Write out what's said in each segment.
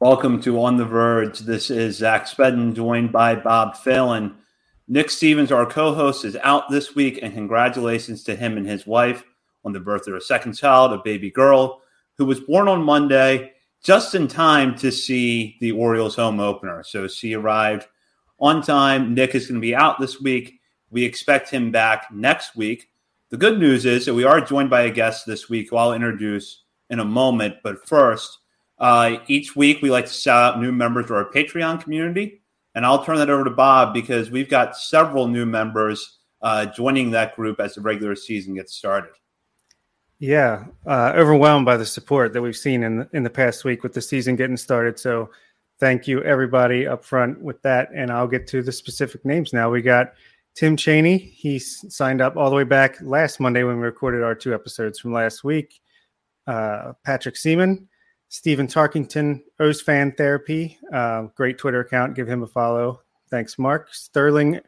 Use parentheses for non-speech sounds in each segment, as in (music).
Welcome to On the Verge. This is Zach Spedden, joined by Bob Phelan. Nick Stevens, our co host, is out this week, and congratulations to him and his wife on the birth of their second child, a baby girl, who was born on Monday just in time to see the Orioles home opener. So she arrived on time. Nick is going to be out this week. We expect him back next week. The good news is that we are joined by a guest this week who I'll introduce in a moment. But first, uh, each week we like to shout out new members to our Patreon community. And I'll turn that over to Bob because we've got several new members uh, joining that group as the regular season gets started. Yeah, uh, overwhelmed by the support that we've seen in the, in the past week with the season getting started. So, thank you everybody up front with that. And I'll get to the specific names now. We got Tim Cheney. He signed up all the way back last Monday when we recorded our two episodes from last week. Uh, Patrick Seaman, Stephen Tarkington, O's Fan Therapy, uh, great Twitter account. Give him a follow. Thanks, Mark. Sterling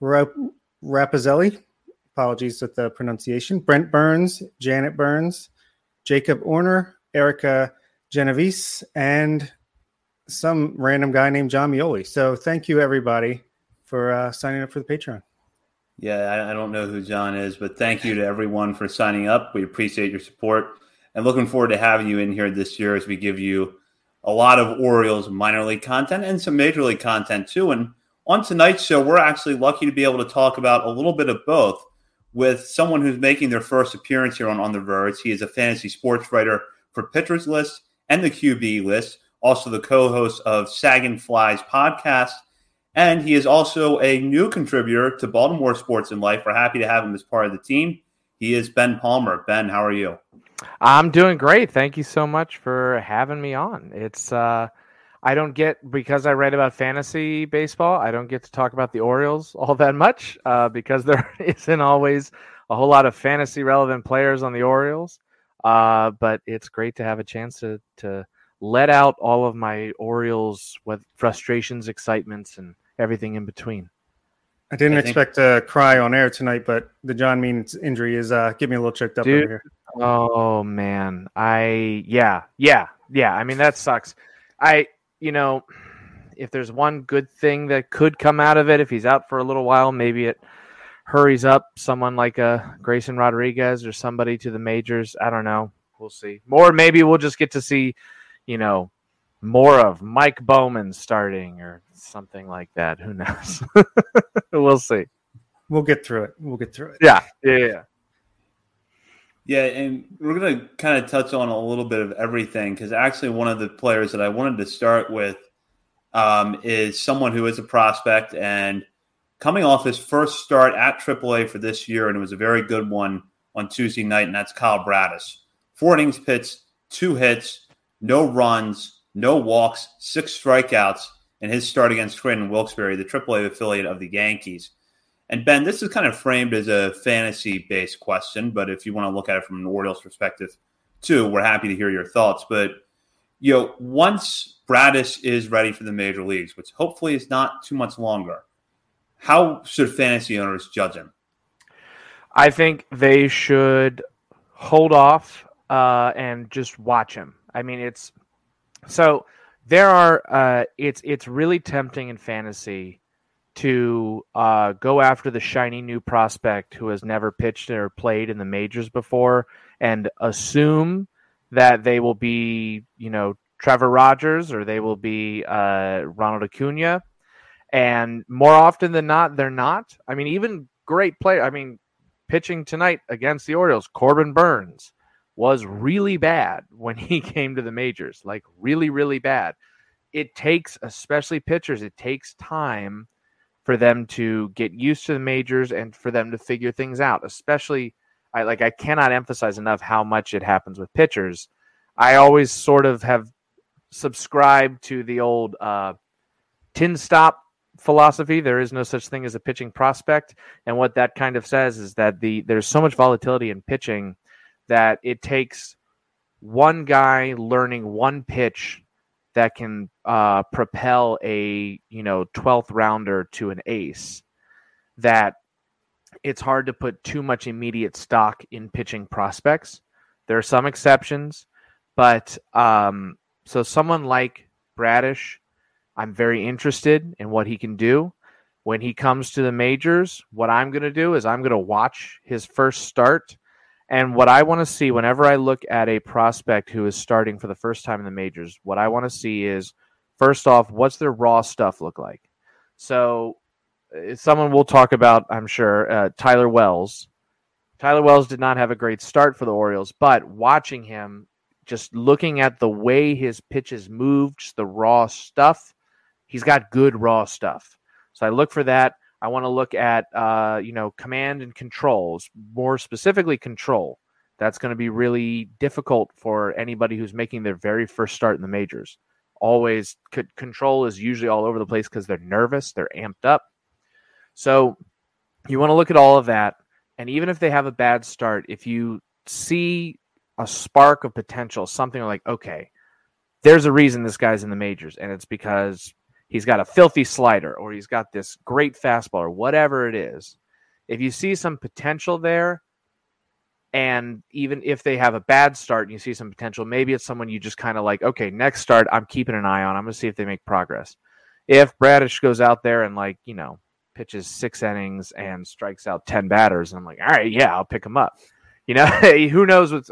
Rap-. Apologies with the pronunciation. Brent Burns, Janet Burns, Jacob Orner, Erica Genovese, and some random guy named John Mioli. So thank you, everybody, for uh, signing up for the Patreon. Yeah, I, I don't know who John is, but thank you to everyone for signing up. We appreciate your support and looking forward to having you in here this year as we give you a lot of Orioles minor league content and some major league content too. And on tonight's show, we're actually lucky to be able to talk about a little bit of both with someone who's making their first appearance here on On the Verge. He is a fantasy sports writer for Pitchers List and the QB List, also the co-host of Sagging Flies podcast. And he is also a new contributor to Baltimore Sports and Life. We're happy to have him as part of the team. He is Ben Palmer. Ben, how are you? I'm doing great. Thank you so much for having me on. It's uh I don't get because I write about fantasy baseball. I don't get to talk about the Orioles (laughs) all that much uh, because there (laughs) isn't always a whole lot of fantasy relevant players on the Orioles. Uh, but it's great to have a chance to to let out all of my Orioles with frustrations, excitements, and everything in between. I didn't I expect to cry on air tonight, but the John Means injury is uh, getting me a little choked up Dude, over here. Oh man, I yeah yeah yeah. I mean that sucks. I you know if there's one good thing that could come out of it, if he's out for a little while, maybe it hurries up someone like a uh, Grayson Rodriguez or somebody to the majors. I don't know. We'll see. More maybe we'll just get to see, you know, more of Mike Baumann starting or something like that. Who knows? (laughs) we'll see. We'll get through it. We'll get through it. Yeah. Yeah. Yeah. Yeah, and we're going to kind of touch on a little bit of everything because actually, one of the players that I wanted to start with um, is someone who is a prospect and coming off his first start at AAA for this year, and it was a very good one on Tuesday night, and that's Kyle Bradish. Four innings pitched, two hits, no runs, no walks, six strikeouts in his start against Scranton Wilkes-Barre, the AAA affiliate of the Yankees. And Ben, this is kind of framed as a fantasy based question, but if you want to look at it from an Orioles perspective too, we're happy to hear your thoughts. But you know, once Bradish is ready for the major leagues, which hopefully is not too much longer, how should fantasy owners judge him? I think they should hold off uh, and just watch him. I mean, it's so there are. Uh, it's it's really tempting in fantasy to uh, go after the shiny new prospect who has never pitched or played in the majors before and assume that they will be, you know, Trevor Rogers or they will be uh, Ronald Acuna. And more often than not, they're not. I mean, even great player. I mean, pitching tonight against the Orioles, Corbin Burnes was really bad when (laughs) he came to the majors, like really, really bad. It takes, especially pitchers, it takes time for them to get used to the majors and for them to figure things out. Especially, I like I cannot emphasize enough how much it happens with pitchers. I always sort of have subscribed to the old uh, TINSTAAPP philosophy. There is no such thing as a pitching prospect, and what that kind of says is that the there's so much volatility in pitching that it takes one guy learning one pitch that can uh, propel a you know 12th rounder to an ace that it's hard to put too much immediate stock in pitching prospects. There are some exceptions but um, so someone like bradish i'm very interested in what he can do. When he comes to the majors what i'm going to do is i'm going to watch his first start and what I want to see whenever I look at a prospect who is starting for the first time in the majors, what I want to see is first off, what's their raw stuff look like? So, uh, someone will talk about, I'm sure, uh, Tyler Wells. Tyler Wells did not have a great start for the Orioles, but watching him, just looking at the way his pitches moved, just the raw stuff, he's got good raw stuff. So I look for that. I want to look at uh, you know command and controls, more specifically control. That's going to be really difficult for anybody who's making their very first start in the majors. Always c- control is usually all over the place because they're nervous, they're amped up. So you want to look at all of that, and even if they have a bad start, if you see a spark of potential, something like okay, there's a reason this guy's in the majors, and it's because he's got a filthy slider or he's got this great fastball or whatever it is, if you see some potential there, and even if they have a bad start and you see some potential, maybe it's someone you just kind of like, okay, next start, I'm keeping an eye on. I'm going to see if they make progress. If Bradish goes out there and, like, you know, pitches six innings and strikes out 10 batters, and I'm like, all right, yeah, I'll pick him up. You know, (laughs) who knows what's,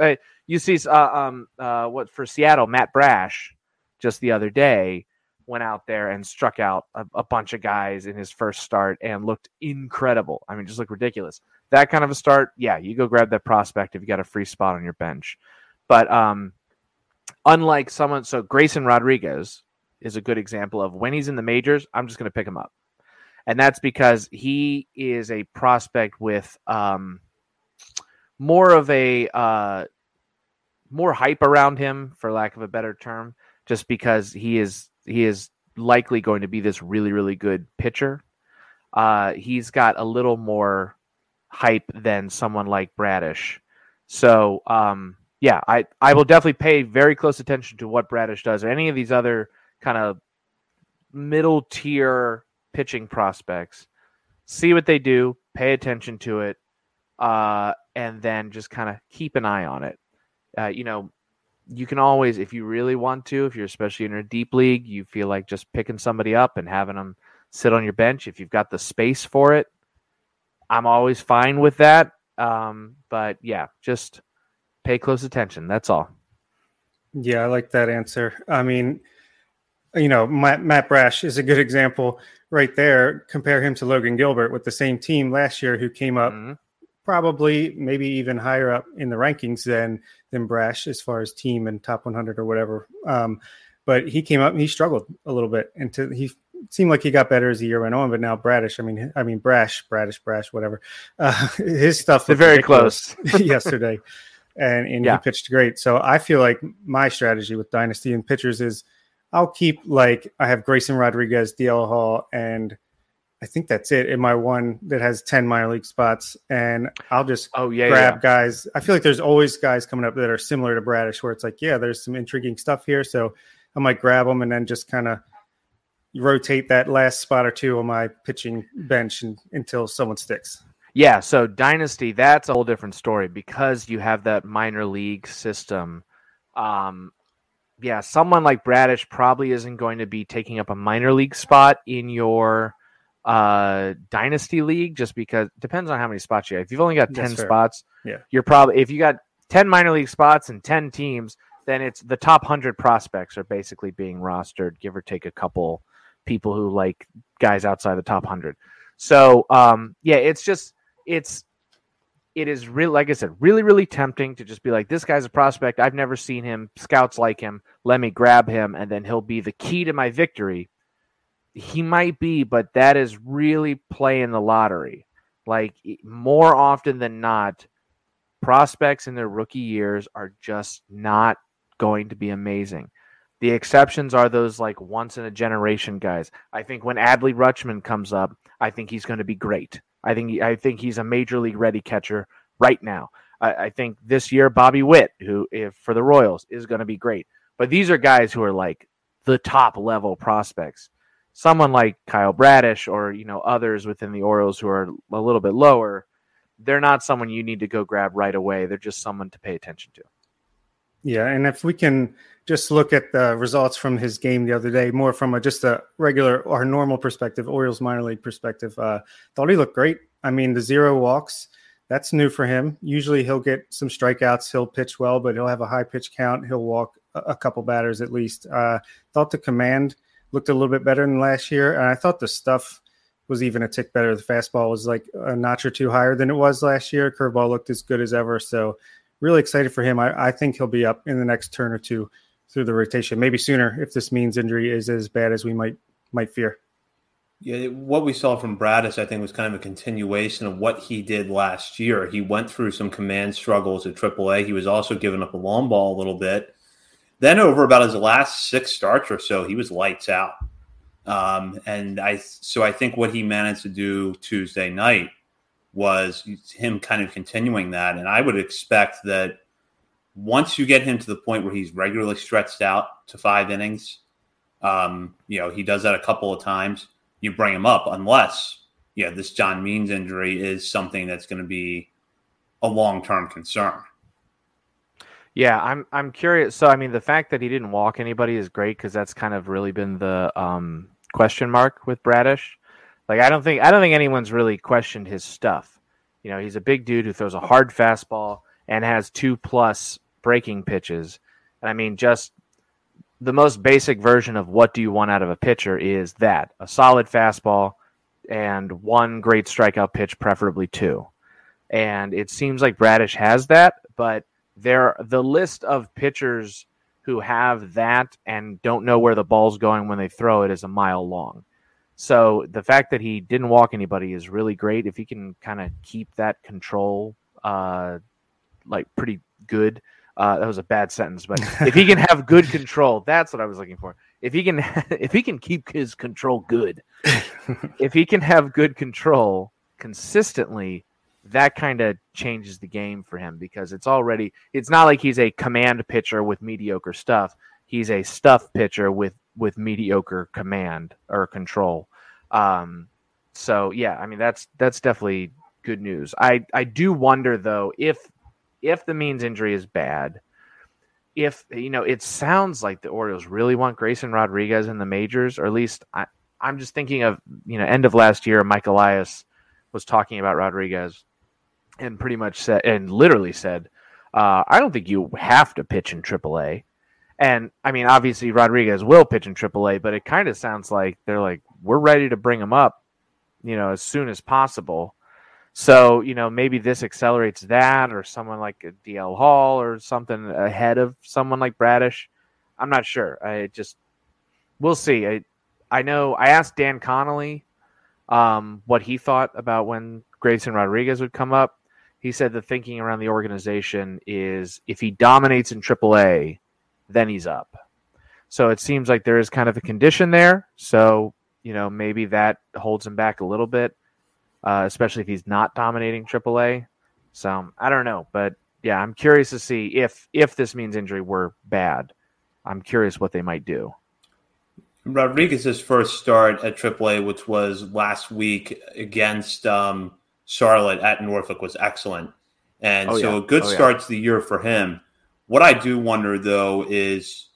you see, uh, um, uh, what for Seattle, Matt Brash just the other day went out there and struck out a, a, bunch of guys in his first start and looked incredible. I mean, just looked ridiculous. That kind of a start, yeah, you go grab that prospect if you got a free spot on your bench. But um, unlike someone, so Grayson Rodriguez is a good example of when he's in the majors, I'm just going to pick him up. And that's because he is a prospect with um, more of a uh, more hype around him, for lack of a better term, just because he is he is likely going to be this really really good pitcher. Uh, he's got a little more hype than someone like Bradish. So um, yeah, I I will definitely pay very close attention to what Bradish does or any of these other kind of middle tier pitching prospects. See what they do, pay attention to it, uh, and then just kind of keep an eye on it. Uh, you know, you can always, if you really want to, if you're especially in a deep league, you feel like just picking somebody up and having them sit on your bench. If you've got the space for it, I'm always fine with that. Um, but yeah, just pay close attention. That's all. Yeah, I like that answer. I mean, you know, Matt, Matt Brash is a good example right there. Compare him to Logan Gilbert with the same team last year who came up mm-hmm probably maybe even higher up in the rankings than than Brash as far as team and top 100 or whatever. Um, but he came up and he struggled a little bit, and to, he seemed like he got better as the year went on. But now Bradish, I mean, I mean Brash, Bradish, Brash, whatever. (laughs) Uh, his stuff they're very close (laughs) yesterday, and and yeah. he pitched great. So I feel like my strategy with dynasty and pitchers is I'll keep like I have Grayson Rodriguez, DL Hall, and I think that's it in my one that has 10 minor league spots. And I'll just oh, yeah, grab yeah. guys. I feel like there's always guys coming up that are similar to Bradish where it's like, yeah, there's some intriguing stuff here. So I might grab them and then just kind of rotate that last spot or two on my pitching bench and, until someone sticks. Yeah, so dynasty that's a whole different story because you have that minor league system. Um, yeah, someone like Bradish probably isn't going to be taking up a minor league spot in your uh dynasty league just because depends on how many spots you have. If you've only got 10 spots, yeah. You're probably if you got 10 minor league spots and 10 teams, then it's the top 100 prospects are basically being rostered, give or take a couple people who like guys outside the top 100. So, um yeah, it's just it's it is really like I said, really, really tempting to just be like, this guy's a prospect. I've never seen him. Scouts like him. Let me grab him, and then he'll be the key to my victory. He might be, but that is really playing the lottery. Like more often than not, prospects in their rookie years are just not going to be amazing. The exceptions are those like once in a generation guys. I think when Adley Rutschman comes up, I think he's going to be great. I think I think he's a major league ready catcher right now. I, I think this year Bobby Witt, who if for the Royals, is going to be great. But these are guys who are like the top level prospects. Someone like Kyle Bradish or you know others within the Orioles who are a little bit lower, they're not someone you need to go grab right away. They're just someone to pay attention to. Yeah, and if we can just look at the results from his game the other day, more from a just a regular or normal perspective, Orioles minor league perspective. Uh, thought he looked great. I mean, the zero walks, that's new for him. Usually he'll get some strikeouts, he'll pitch well, but he'll have a high pitch count. He'll walk a, couple batters at least. Uh, thought the command looked a little bit better than last year, and I thought the stuff was even a tick better. The fastball was like a notch or two higher than it was last year. Curveball looked as good as ever. So really excited for him. I, I think he'll be up in the next turn or two through the rotation, maybe sooner if this Means injury is as bad as we might might fear. Yeah, what we saw from Bradish, I think, was kind of a continuation of what he did last year. He went through some command struggles at AAA. He was also giving up a long ball a little bit. Then, over about his last six starts or so, he was lights out. Um, and I, so I think what he managed to do Tuesday night was him kind of continuing that. And I would expect that once you get him to the point where he's regularly stretched out to five innings, um, you know, he does that a couple of times, you bring him up, unless, yeah, this John Means injury is something that's going to be a long term concern. Yeah, I'm I'm curious. So I mean, the fact that he didn't walk anybody is great because that's kind of really been the um, question mark with Bradish. Like I don't think I don't think anyone's really questioned his stuff. You know, he's a big dude who throws a hard fastball and has two plus breaking pitches. And I mean, just the most basic version of what do you want out of a pitcher is that a solid fastball and one great strikeout pitch, preferably two. And it seems like Bradish has that, but there the list of pitchers who have that and don't know where the ball's going when they throw it is a mile long. So the fact that he didn't walk anybody is really great. If he can kind of keep that control, uh, like pretty good, uh, that was a bad sentence, but (laughs) if he can have good control, that's what I was looking for. If he can, (laughs) if he can keep his control good, (laughs) if he can have good control consistently, that kind of changes the game for him because it's already. It's not like he's a command pitcher with mediocre stuff. He's a stuff pitcher with with mediocre command or control. Um, so yeah, I mean that's that's definitely good news. I I do wonder though if if the Means injury is bad, if you know, it sounds like the Orioles really want Grayson Rodriguez in the majors, or at least I, I'm just thinking of you know, end of last year, Mike Elias was talking about Rodriguez and pretty much said and literally said, uh, I don't think you have to pitch in AAA. And I mean, obviously Rodriguez will pitch in AAA, but it kind of sounds like they're like, we're ready to bring him up, you know, as soon as possible. So, you know, maybe this accelerates that or someone like DL Hall or something ahead of someone like Bradish. I'm not sure. I just, we'll see. I, I know I asked Dan Connolly um, what he thought about when Grayson Rodriguez would come up. He said the thinking around the organization is if he dominates in AAA, then he's up. So it seems like there is kind of a condition there. So, you know, maybe that holds him back a little bit uh, especially if he's not dominating AAA. So I don't know, but yeah, I'm curious to see if if this Means injury were bad. I'm curious what they might do. Rodriguez's first start at AAA, which was last week against um, Charlotte, at Norfolk was excellent. And Oh, so yeah. a good Oh, yeah. start to the year for him. What I do wonder though is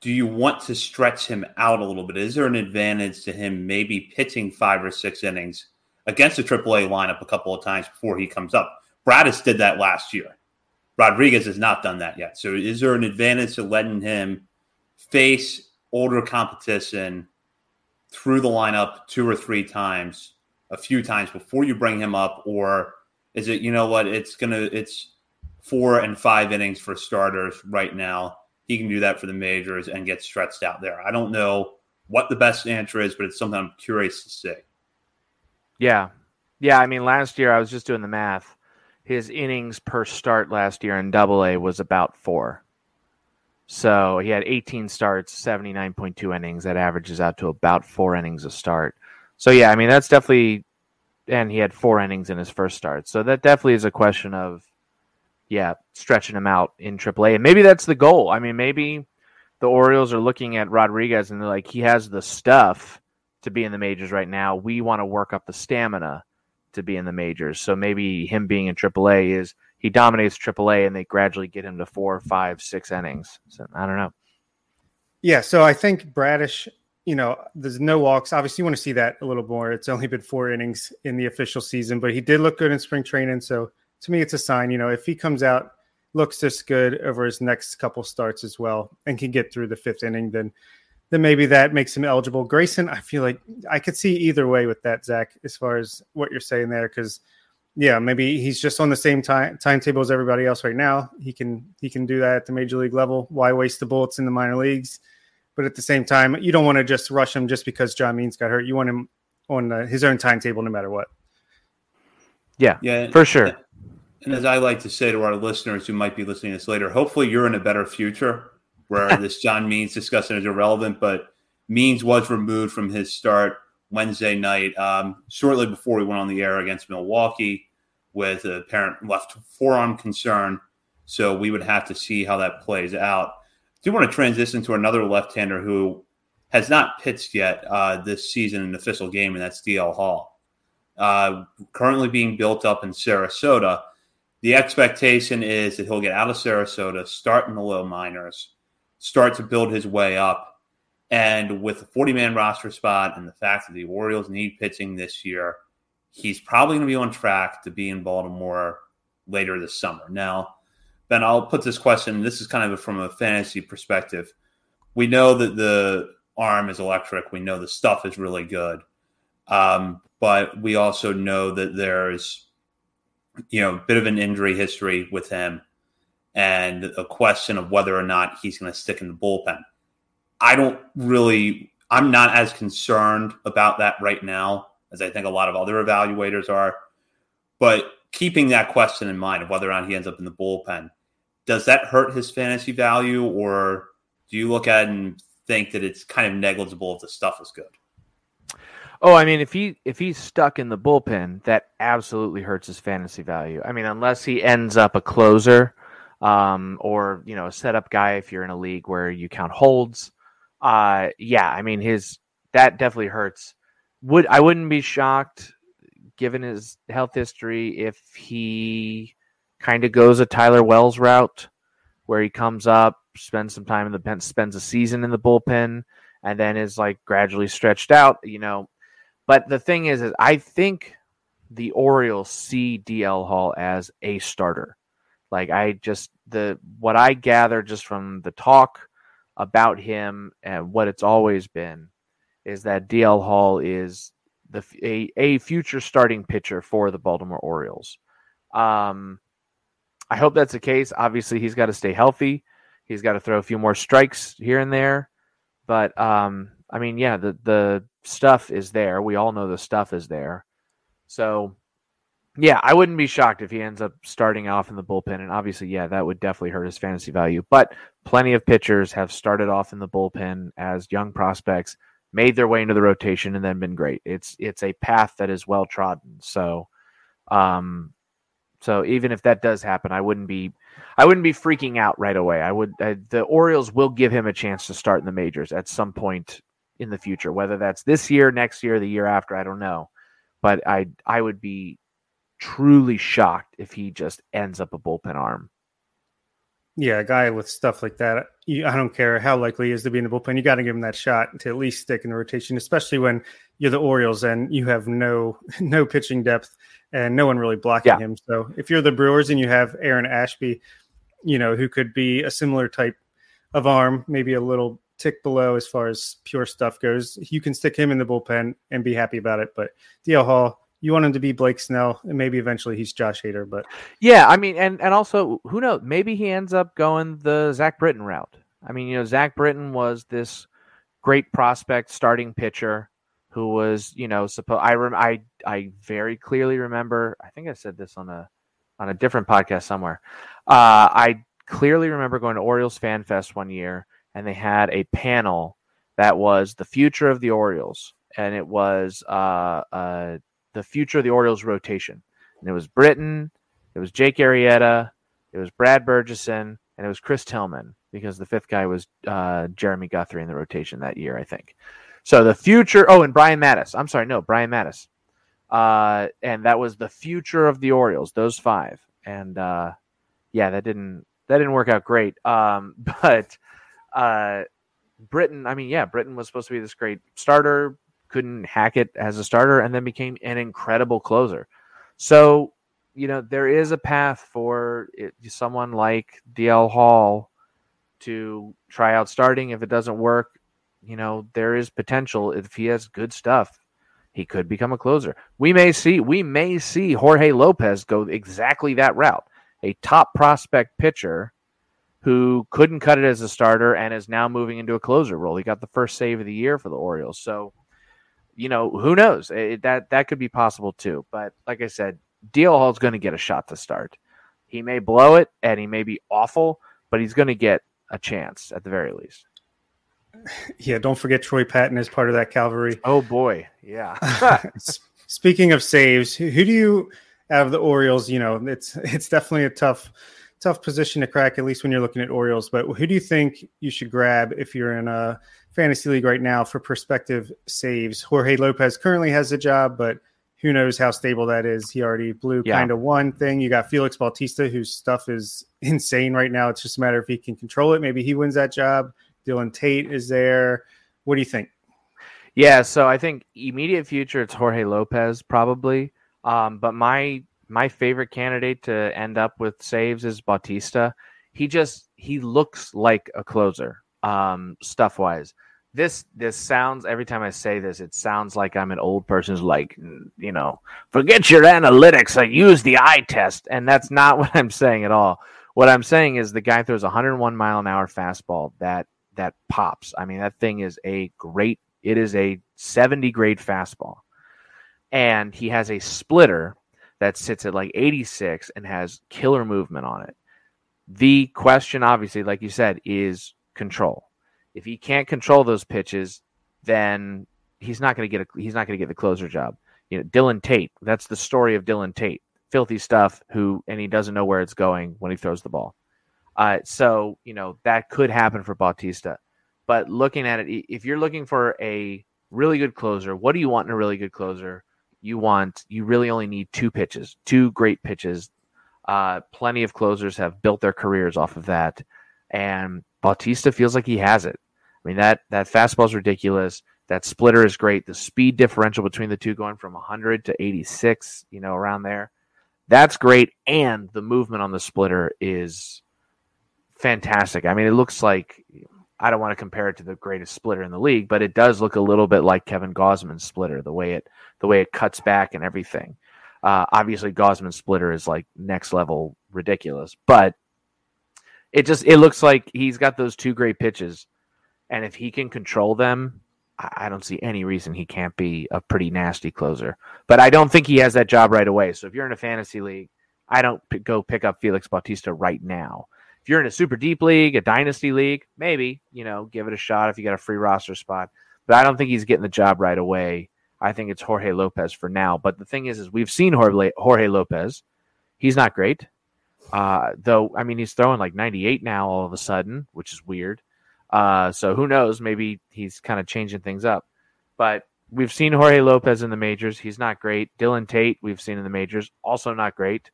do you want to stretch him out a little bit? Is there an advantage to him maybe pitching five or six innings against the AAA lineup a couple of times before he comes up? Bradish did that last year. Rodriguez has not done that yet. So is there an advantage to letting him face older competition through the lineup two or three times, a few times before you bring him up, or is it you know what it's gonna it's four and five innings for starters right now. He can do that for the majors and get stretched out there. I don't know what the best answer is, but it's something I'm curious to see. Yeah. Yeah. I mean, last year I was just doing the math. His innings per start last year in double A was about four. So he had 18 starts, 79.2 innings. That averages out to about four innings a start. So, yeah, I mean, that's definitely, and he had four innings in his first start. So that definitely is a question of, yeah, stretching him out in AAA. And maybe that's the goal. I mean, maybe the Orioles are looking at Rodriguez and they're like, he has the stuff to be in the majors right now. We want to work up the stamina to be in the majors. So maybe him being in AAA is he dominates AAA and they gradually get him to four, five, six innings. So I don't know. Yeah, so I think Bradish, you know, there's no walks. Obviously, you want to see that a little more. It's only been four innings in the official season, but he did look good in spring training. So to me, it's a sign. You know, if he comes out, looks this good over his next couple starts as well, and can get through the fifth inning, then then maybe that makes him eligible. Grayson, I feel like I could see either way with that, Zach, as far as what you're saying there, because yeah, maybe he's just on the same time timetable as everybody else right now. He can he can do that at the major league level. Why waste the bullets in the minor leagues? But at the same time, you don't want to just rush him just because John Means got hurt. You want him on uh, his own timetable, no matter what. Yeah, Yeah, for sure. And as I like to say to our listeners who might be listening to this later, hopefully you're in a better future where (laughs) this John Means discussion is irrelevant, but Means was removed from his start Wednesday night, um, shortly before we went on the air against Milwaukee with a apparent left forearm concern. So we would have to see how that plays out. Do want to transition to another left-hander who has not pitched yet uh, this season in official game, and that's DL Hall. Uh, currently being built up in Sarasota. The expectation is that he'll get out of Sarasota, start in the low minors, start to build his way up. And with a 40 man roster spot and the fact that the Orioles need pitching this year, he's probably going to be on track to be in Baltimore later this summer. Now, Ben, I'll put this question. This is kind of from a fantasy perspective. We know that the arm is electric. We know the stuff is really good. Um, but we also know that there's, you know, a bit of an injury history with him and a question of whether or not he's going to stick in the bullpen. I don't really, I'm not as concerned about that right now as I think a lot of other evaluators are. But keeping that question in mind of whether or not he ends up in the bullpen, does that hurt his fantasy value, or do you look at it and think that it's kind of negligible if the stuff is good? Oh, I mean, if he if he's stuck in the bullpen, that absolutely hurts his fantasy value. I mean, unless he ends up a closer, um, or you know, a setup guy if you're in a league where you count holds. Uh, yeah, I mean, his that definitely hurts. Would I wouldn't be shocked, given his health history, if he kind of goes a Tyler Wells route, where he comes up, spends some time in the pen, spends a season in the bullpen, and then is like gradually stretched out. You know, but the thing is, is I think the Orioles see DL Hall as a starter. Like I just the what I gather just from the talk about him and what it's always been is that DL Hall is the a, a future starting pitcher for the Baltimore Orioles. Um, I hope that's the case. Obviously, he's got to stay healthy. He's got to throw a few more strikes here and there. But um, I mean, yeah, the the stuff is there. We all know the stuff is there. So, yeah, I wouldn't be shocked if he ends up starting off in the bullpen. And obviously, yeah, that would definitely hurt his fantasy value. But plenty of pitchers have started off in the bullpen as young prospects, made their way into the rotation, and then been great. It's it's a path that is well trodden. So, um, so even if that does happen, I wouldn't be I wouldn't be freaking out right away. I would I, the Orioles will give him a chance to start in the majors at some point in the future, whether that's this year, next year, the year after, I don't know. But I I would be truly shocked if he just ends up a bullpen arm. Yeah, a guy with stuff like that, I don't care how likely he is to be in the bullpen. You got to give him that shot to at least stick in the rotation, especially when you're the Orioles and you have no (laughs) no pitching depth and no one really blocking yeah. him. So if you're the Brewers and you have Aaron Ashby, you know who could be a similar type of arm, maybe a little tick below as far as pure stuff goes, you can stick him in the bullpen and be happy about it. But DL Hall, you want him to be Blake Snell, and maybe eventually he's Josh Hader. But yeah, I mean, and and also who knows? Maybe he ends up going the Zach Britton route. I mean, you know, Zach Britton was this great prospect, starting pitcher who was, you know, supposed. I rem- I I very clearly remember. I think I said this on a on a different podcast somewhere. Uh, I clearly remember going to Orioles Fan Fest one year, and they had a panel that was the future of the Orioles, and it was uh, uh the future of the Orioles rotation. And it was Britton, it was Jake Arrieta, it was Brad Bergesen, and it was Chris Tillman because the fifth guy was uh, Jeremy Guthrie in the rotation that year, I think. So the future. Oh, and Brian Matusz. I'm sorry, no, Brian Matusz. Uh, and that was the future of the Orioles. Those five, and uh, yeah, that didn't that didn't work out great. Um, (laughs) but uh, Britton, I mean, yeah, Britton was supposed to be this great starter, couldn't hack it as a starter and then became an incredible closer. So, you know, there is a path for it, someone like DL Hall to try out starting. If it doesn't work, you know, there is potential if he has good stuff. He could become a closer. We may see we may see Jorge Lopez go exactly that route. A top prospect pitcher who couldn't cut it as a starter and is now moving into a closer role. He got the first save of the year for the Orioles. So you know, who knows? It, that that could be possible too. But like I said, DL Hall's going to get a shot to start. He may blow it and he may be awful, but he's going to get a chance at the very least. (laughs) Yeah, don't forget Troy Patton is part of that cavalry. Oh boy, yeah. (laughs) Speaking of saves, who do you out of the Orioles? You know, it's it's definitely a tough tough position to crack, at least when you're looking at Orioles. But who do you think you should grab if you're in a fantasy league right now for prospective saves. Jorge Lopez currently has a job, but who knows how stable that is. He already blew yeah. kind of one thing. You got Felix Bautista, whose stuff is insane right now. It's just a matter if he can control it. Maybe he wins that job. Dylan Tate is there. What do you think? Yeah, so I think immediate future it's Jorge Lopez probably. Um, but my my favorite candidate to end up with saves is Bautista. He just he looks like a closer um, stuff wise. This this sounds every time I say this, it sounds like I'm an old person's like, you know, forget your analytics, I use the eye test, and that's not (laughs) what I'm saying at all. What I'm saying is the guy throws 101 mile an hour fastball that that pops. I mean, that thing is a great. It is a 70 grade fastball, and he has a splitter that sits at like 86 and has killer movement on it. The question, obviously, like you said, is control. If he can't control those pitches, then he's not going to get a he's not going to get the closer job. You know, Dylan Tate. That's the story of Dylan Tate. Filthy stuff. Who and he doesn't know where it's going when he throws the ball. Uh, so you know that could happen for Bautista. But looking at it, if you're looking for a really good closer, what do you want in a really good closer? You want you really only need two pitches, two great pitches. Uh, plenty of closers have built their careers off of that, and Bautista feels like he has it. I mean that that fastball is ridiculous. That splitter is great. The speed differential between the two going from 100 to 86, you know, around there. That's great and the movement on the splitter is fantastic. I mean, it looks like I don't want to compare it to the greatest splitter in the league, but it does look a little bit like Kevin Gausman's splitter, the way it the way it cuts back and everything. Uh, obviously, Gausman's splitter is like next level ridiculous, but it just it looks like he's got those two great pitches, and if he can control them, I don't see any reason he can't be a pretty nasty closer. But I don't think he has that job right away. So if you're in a fantasy league, I don't p- go pick up Felix Bautista right now. If you're in a super deep league, a dynasty league, maybe you know give it a shot if you got a free roster spot. But I don't think he's getting the job right away. I think it's Jorge Lopez for now. But the thing is, is we've seen Jorge, Lopez. He's not great. Uh, though, I mean, he's throwing like 98 now all of a sudden, which is weird. Uh, so who knows? Maybe he's kind of changing things up. But we've seen Jorge Lopez in the majors. He's not great. Dylan Tate, we've seen in the majors, also not great.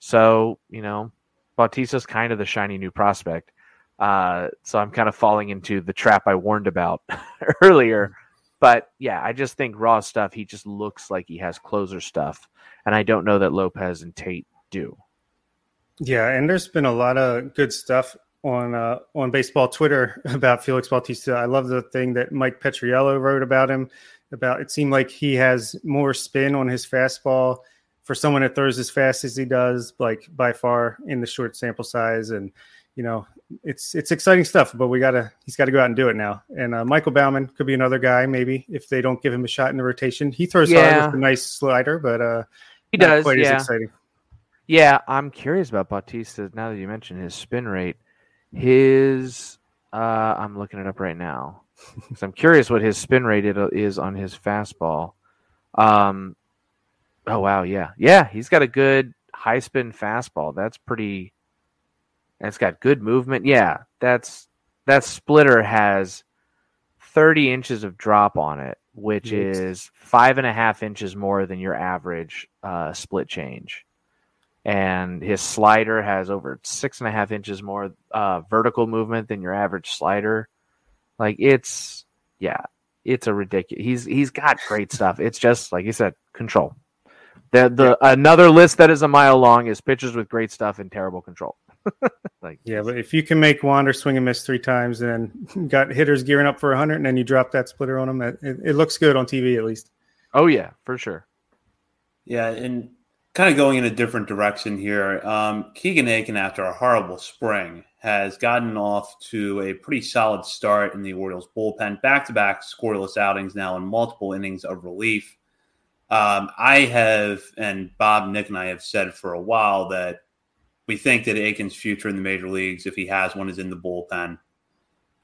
So, you know, Bautista's kind of the shiny new prospect. Uh, so I'm kind of falling into the trap I warned about (laughs) earlier. But yeah, I just think raw stuff, he just looks like he has closer stuff. And I don't know that Lopez and Tate do. Yeah, and there's been a lot of good stuff on uh, on baseball Twitter (laughs) about Felix Bautista. I love the thing that Mike Petriello wrote about him. About it seemed like he has more spin on his fastball for someone that throws as fast as he does, like by far in the short sample size. And you know, it's it's exciting stuff. But we gotta he's got to go out and do it now. And uh, Michael Baumann could be another guy maybe if they don't give him a shot in the rotation. He throws Yeah. hard with a nice slider, but uh, He does. quite Yeah. as exciting. Yeah, I'm curious about Bautista now that you mentioned his spin rate. His, uh, I'm looking it up right now. 'Cause I'm curious what his spin rate it is on his fastball. Um, oh wow, yeah, yeah, he's got a good high spin fastball. That's pretty. and It's got good movement. Yeah, that's that splitter has 30 inches of drop on it, which Yikes. is five and a half inches more than your average uh, split change and his slider has over six and a half inches more uh, vertical movement than your average slider. Like it's yeah, it's a ridiculous. He's he's got great stuff. It's just like you said, control. The the another list that is a mile long is pitchers with great stuff and terrible control. (laughs) like Yeah, but if you can make Wander swing and miss three times and then got hitters gearing up for 100 and then you drop that splitter on them, it, it looks good on TV at least. oh yeah, for sure. Yeah, and kind of going in a different direction here. Um, Keegan Akin, after a horrible spring, has gotten off to a pretty solid start in the Orioles bullpen. Back to back scoreless outings now and multiple innings of relief. Um, I have, and Bob, Nick, and I have said for a while that we think that Akin's future in the major leagues, if he has one, is in the bullpen.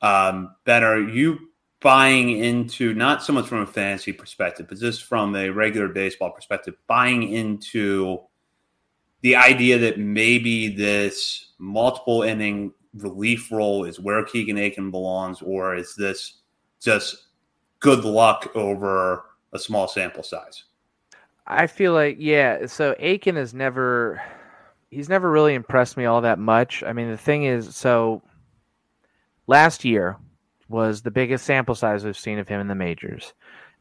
Um, ben, are you buying into not so much from a fantasy perspective, but just from a regular baseball perspective, buying into the idea that maybe this multiple inning relief role is where Keegan Akin belongs, or is this just good luck over a small sample size? I feel like yeah. So Akin has never, he's never really impressed me all that much. I mean, the thing is, so last year was the biggest sample size we've seen of him in the majors,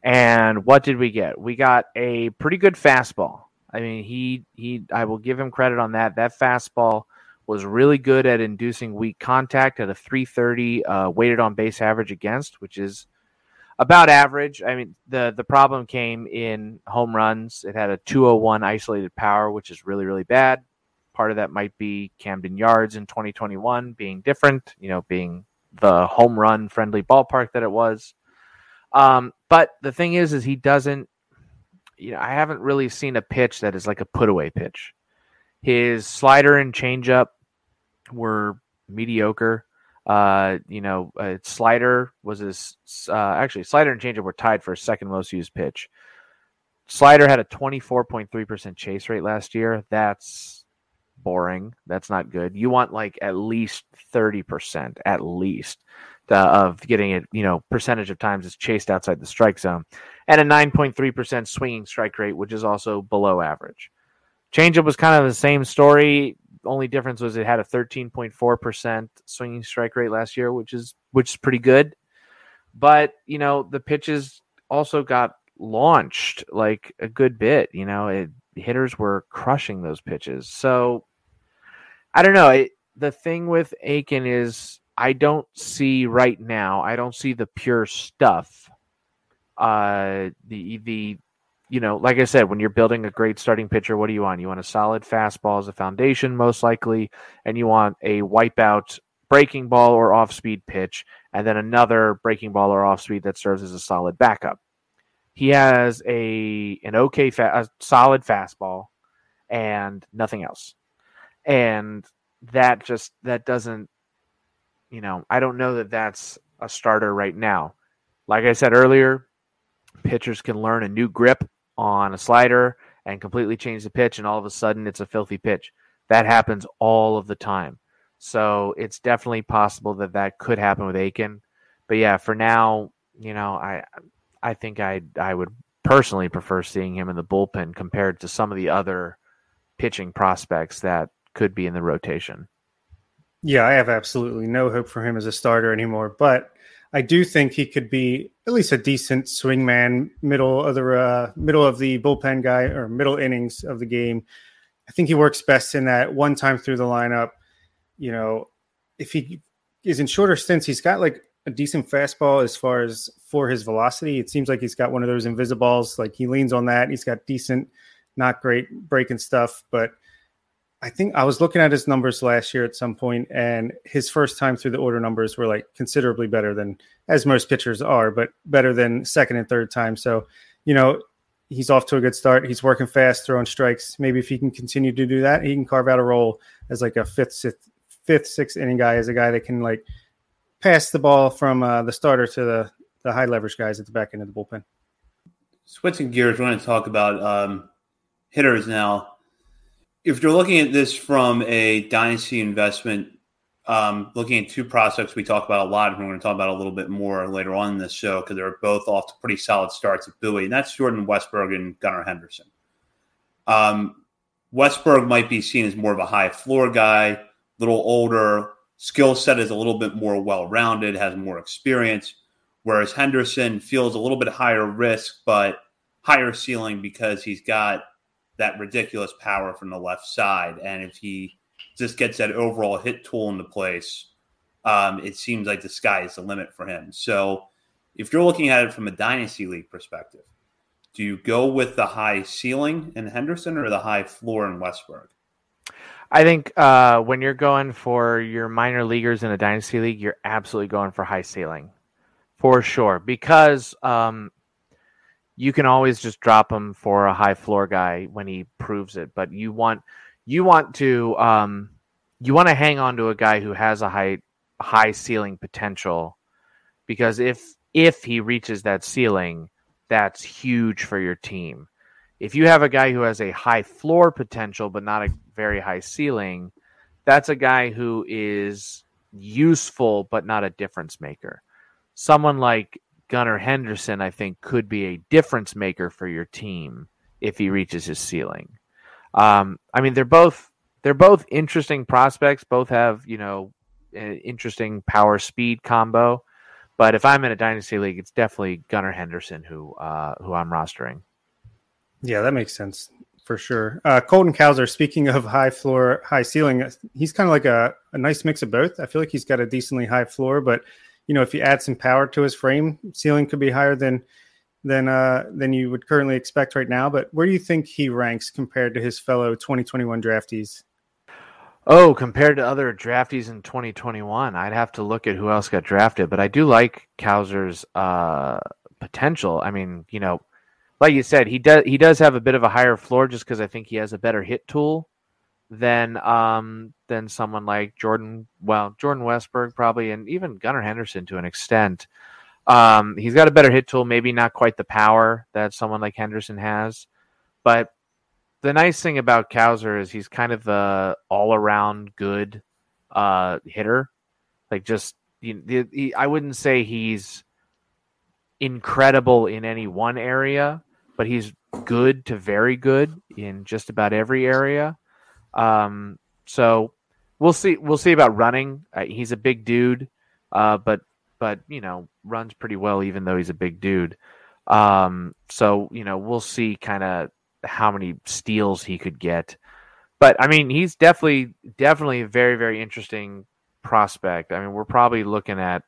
and what did we get? We got a pretty good fastball. I mean, he he. I will give him credit on that. That fastball was really good at inducing weak contact at a 330 uh, weighted on base average against, which is about average. I mean, the the problem came in home runs. It had a 201 isolated power, which is really really bad. Part of that might be Camden Yards in 2021 being different, you know, being the home run friendly ballpark that it was. Um, but the thing is, is he doesn't. You know, I haven't really seen a pitch that is like a put away pitch. His slider and changeup were mediocre. Uh, you know, uh, slider was his uh, actually slider and changeup were tied for second most used pitch. Slider had a 24.3% chase rate last year. That's boring. That's not good. You want like at least 30% at least of getting it, you know, percentage of times it's chased outside the strike zone and a 9.3% swinging strike rate, which is also below average. Changeup was kind of the same story. Only difference was it had a 13.4% swinging strike rate last year, which is which is pretty good. But, you know, the pitches also got launched like a good bit, you know, it, hitters were crushing those pitches. So I don't know. It, the thing with Akin is I don't see right now, I don't see the pure stuff. Uh the the you know, like I said, when you're building a great starting pitcher, what do you want? You want a solid fastball as a foundation, most likely, and you want a wipeout breaking ball or off speed pitch, and then another breaking ball or off speed that serves as a solid backup. He has a an okay, fa- a solid fastball, and nothing else, and that just that doesn't, you know, I don't know that that's a starter right now. Like I said earlier, pitchers can learn a new grip on a slider and completely change the pitch, and all of a sudden it's a filthy pitch. That happens all of the time. So it's definitely possible that that could happen with Akin. But yeah, for now, you know, I I think I I would personally prefer seeing him in the bullpen compared to some of the other pitching prospects that could be in the rotation. Yeah, I have absolutely no hope for him as a starter anymore, but I do think he could be at least a decent swingman, middle of the uh, middle of the bullpen guy or middle innings of the game. I think he works best in that one time through the lineup. You know, if he is in shorter stints, he's got like a decent fastball as far as for his velocity. It seems like he's got one of those invisiballs. Like he leans on that. He's got decent, not great breaking stuff, but I think I was looking at his numbers last year at some point, and his first time through the order numbers were like considerably better than as most pitchers are, but better than second and third time. So, you know, he's off to a good start. He's working fast, throwing strikes. Maybe if he can continue to do that, he can carve out a role as like a fifth, sixth, fifth, sixth inning guy, as a guy that can like pass the ball from uh, the starter to the the high leverage guys at the back end of the bullpen. Switching gears, we want to talk about um, hitters now if you're looking at this from a dynasty investment, um, looking at two prospects we talk about a lot, and we're going to talk about a little bit more later on in this show because they're both off to pretty solid starts at Bowie, and that's Jordan Westburg and Gunnar Henderson. Um, Westburg might be seen as more of a high floor guy, a little older, skill set is a little bit more well rounded, has more experience, whereas Henderson feels a little bit higher risk, but higher ceiling because he's got that ridiculous power from the left side. And if he just gets that overall hit tool into place, um, it seems like the sky is the limit for him. So if you're looking at it from a dynasty league perspective, do you go with the high ceiling in Henderson or the high floor in Westburg? I think uh, when you're going for your minor leaguers in a dynasty league, you're absolutely going for high ceiling, for sure. Because um, you can always just drop him for a high floor guy when he proves it. But you want you want to um, you want to hang on to a guy who has a high high ceiling potential because if if he reaches that ceiling, that's huge for your team. If you have a guy who has a high floor potential but not a very high ceiling, that's a guy who is useful but not a difference maker. Someone like Gunnar Henderson, I think, could be a difference maker for your team if he reaches his ceiling. Um, I mean, they're both they're both interesting prospects. Both have you know interesting power speed combo. But if I'm in a dynasty league, it's definitely Gunnar Henderson who uh, who I'm rostering. Yeah, that makes sense for sure. Uh, Colton Cowser, speaking of high floor, high ceiling, he's kind of like a, a nice mix of both. I feel like he's got a decently high floor, but you know, if you add some power to his frame, ceiling could be higher than than uh, than you would currently expect right now. But where do you think he ranks compared to his fellow 2021 draftees? Oh, compared to other draftees in 2021, I'd have to look at who else got drafted. But I do like Cowser's uh, potential. I mean, you know, like you said, he does he does have a bit of a higher floor just because I think he has a better hit tool than um than someone like Jordan. Well, Jordan Westburg probably, and even Gunnar Henderson to an extent. Um, he's got a better hit tool, maybe not quite the power that someone like Henderson has, but the nice thing about Cowser is he's kind of the all-around good uh, hitter. Like just he, I wouldn't say he's incredible in any one area, but he's good to very good in just about every area. Um, so we'll see. We'll see about running. Uh, he's a big dude, uh, but but you know runs pretty well even though he's a big dude. Um, so you know we'll see kind of how many steals he could get. But I mean, he's definitely definitely a very very interesting prospect. I mean, we're probably looking at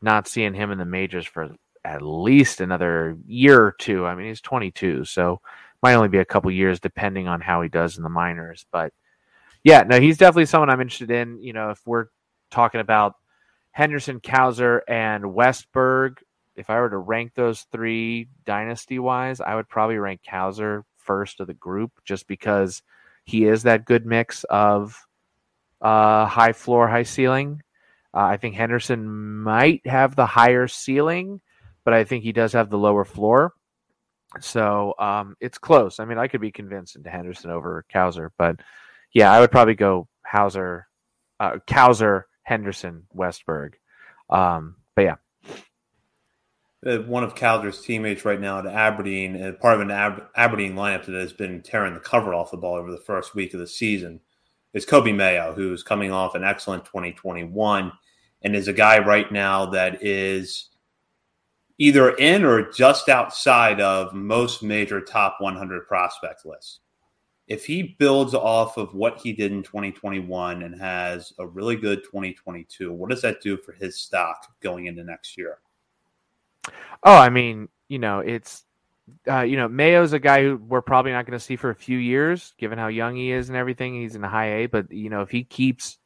not seeing him in the majors for at least another year or two. I mean, he's 22, so might only be a couple years depending on how he does in the minors. But yeah, no, he's definitely someone I'm interested in. You know, if we're talking about Henderson, Cowser, and Westburg, if I were to rank those three dynasty wise, I would probably rank Cowser first of the group just because he is that good mix of uh, high floor, high ceiling. Uh, I think Henderson might have the higher ceiling, but I think he does have the lower floor. So um, it's close. I mean, I could be convinced into Henderson over Cowser, but yeah, I would probably go Hauser, uh, Cowser, Henderson, Westburg. Um, but yeah. uh, one of Calder's teammates right now at Aberdeen, uh, part of an Ab- Aberdeen lineup that has been tearing the cover off the ball over the first week of the season, is Coby Mayo, who's coming off an excellent 2021 and is a guy right now that is either in or just outside of most major top 100 prospect lists. If he builds off of what he did in 2021 and has a really good 2022, what does that do for his stock going into next year? Oh, I mean, you know, it's uh, you know, Mayo's a guy who we're probably not going to see for a few years, given how young he is and everything. He's in the high A, but you know, if he keeps,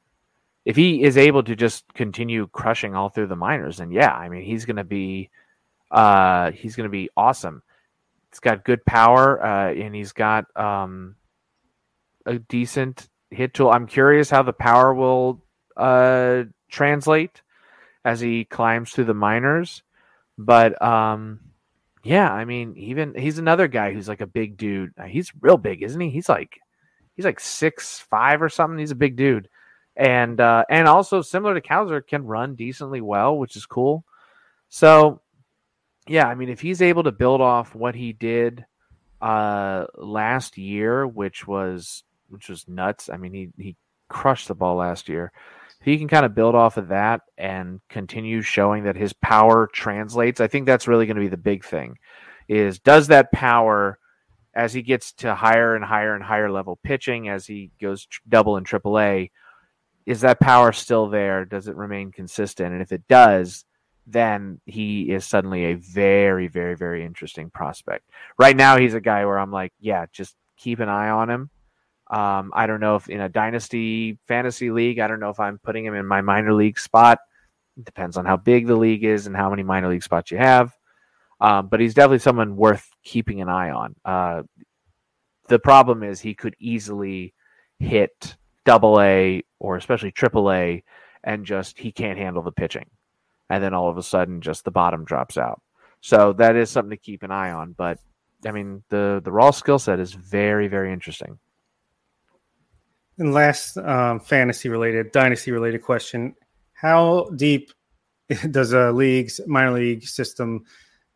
if he is able to just continue crushing all through the minors, then yeah, I mean, he's going to be, uh, he's going to be awesome. He's got good power, uh, and he's got um, a decent hit tool. I'm curious how the power will uh translate as he climbs through the minors. But um, yeah, I mean, even he's another guy who's like a big dude. Uh, he's real big, isn't he? He's like he's like six five or something. He's a big dude, and uh, and also similar to Cowser, can run decently well, which is cool. So yeah, I mean, if he's able to build off what he did uh last year, which was which was nuts. I mean, he he crushed the ball last year he can kind of build off of that and continue showing that his power translates, I think that's really going to be the big thing. Is does that power as he gets to higher and higher and higher level pitching as he goes double and triple A, is that power still there? Does it remain consistent? And if it does, then he is suddenly a very, very, very interesting prospect. Right now, he's a guy where I'm like, yeah, just keep an eye on him. Um, I don't know if in a dynasty fantasy league, I don't know if I'm putting him in my minor league spot. It depends on how big the league is and how many minor league spots you have. Um, but he's definitely someone worth keeping an eye on. Uh, the problem is he could easily hit double A or especially triple A and just he can't handle the pitching. And then all of a sudden just the bottom drops out. So that is something to keep an eye on. But I mean the the raw skill set is very, very interesting. And last um, fantasy related, dynasty related question: How deep (laughs) does a league's minor league system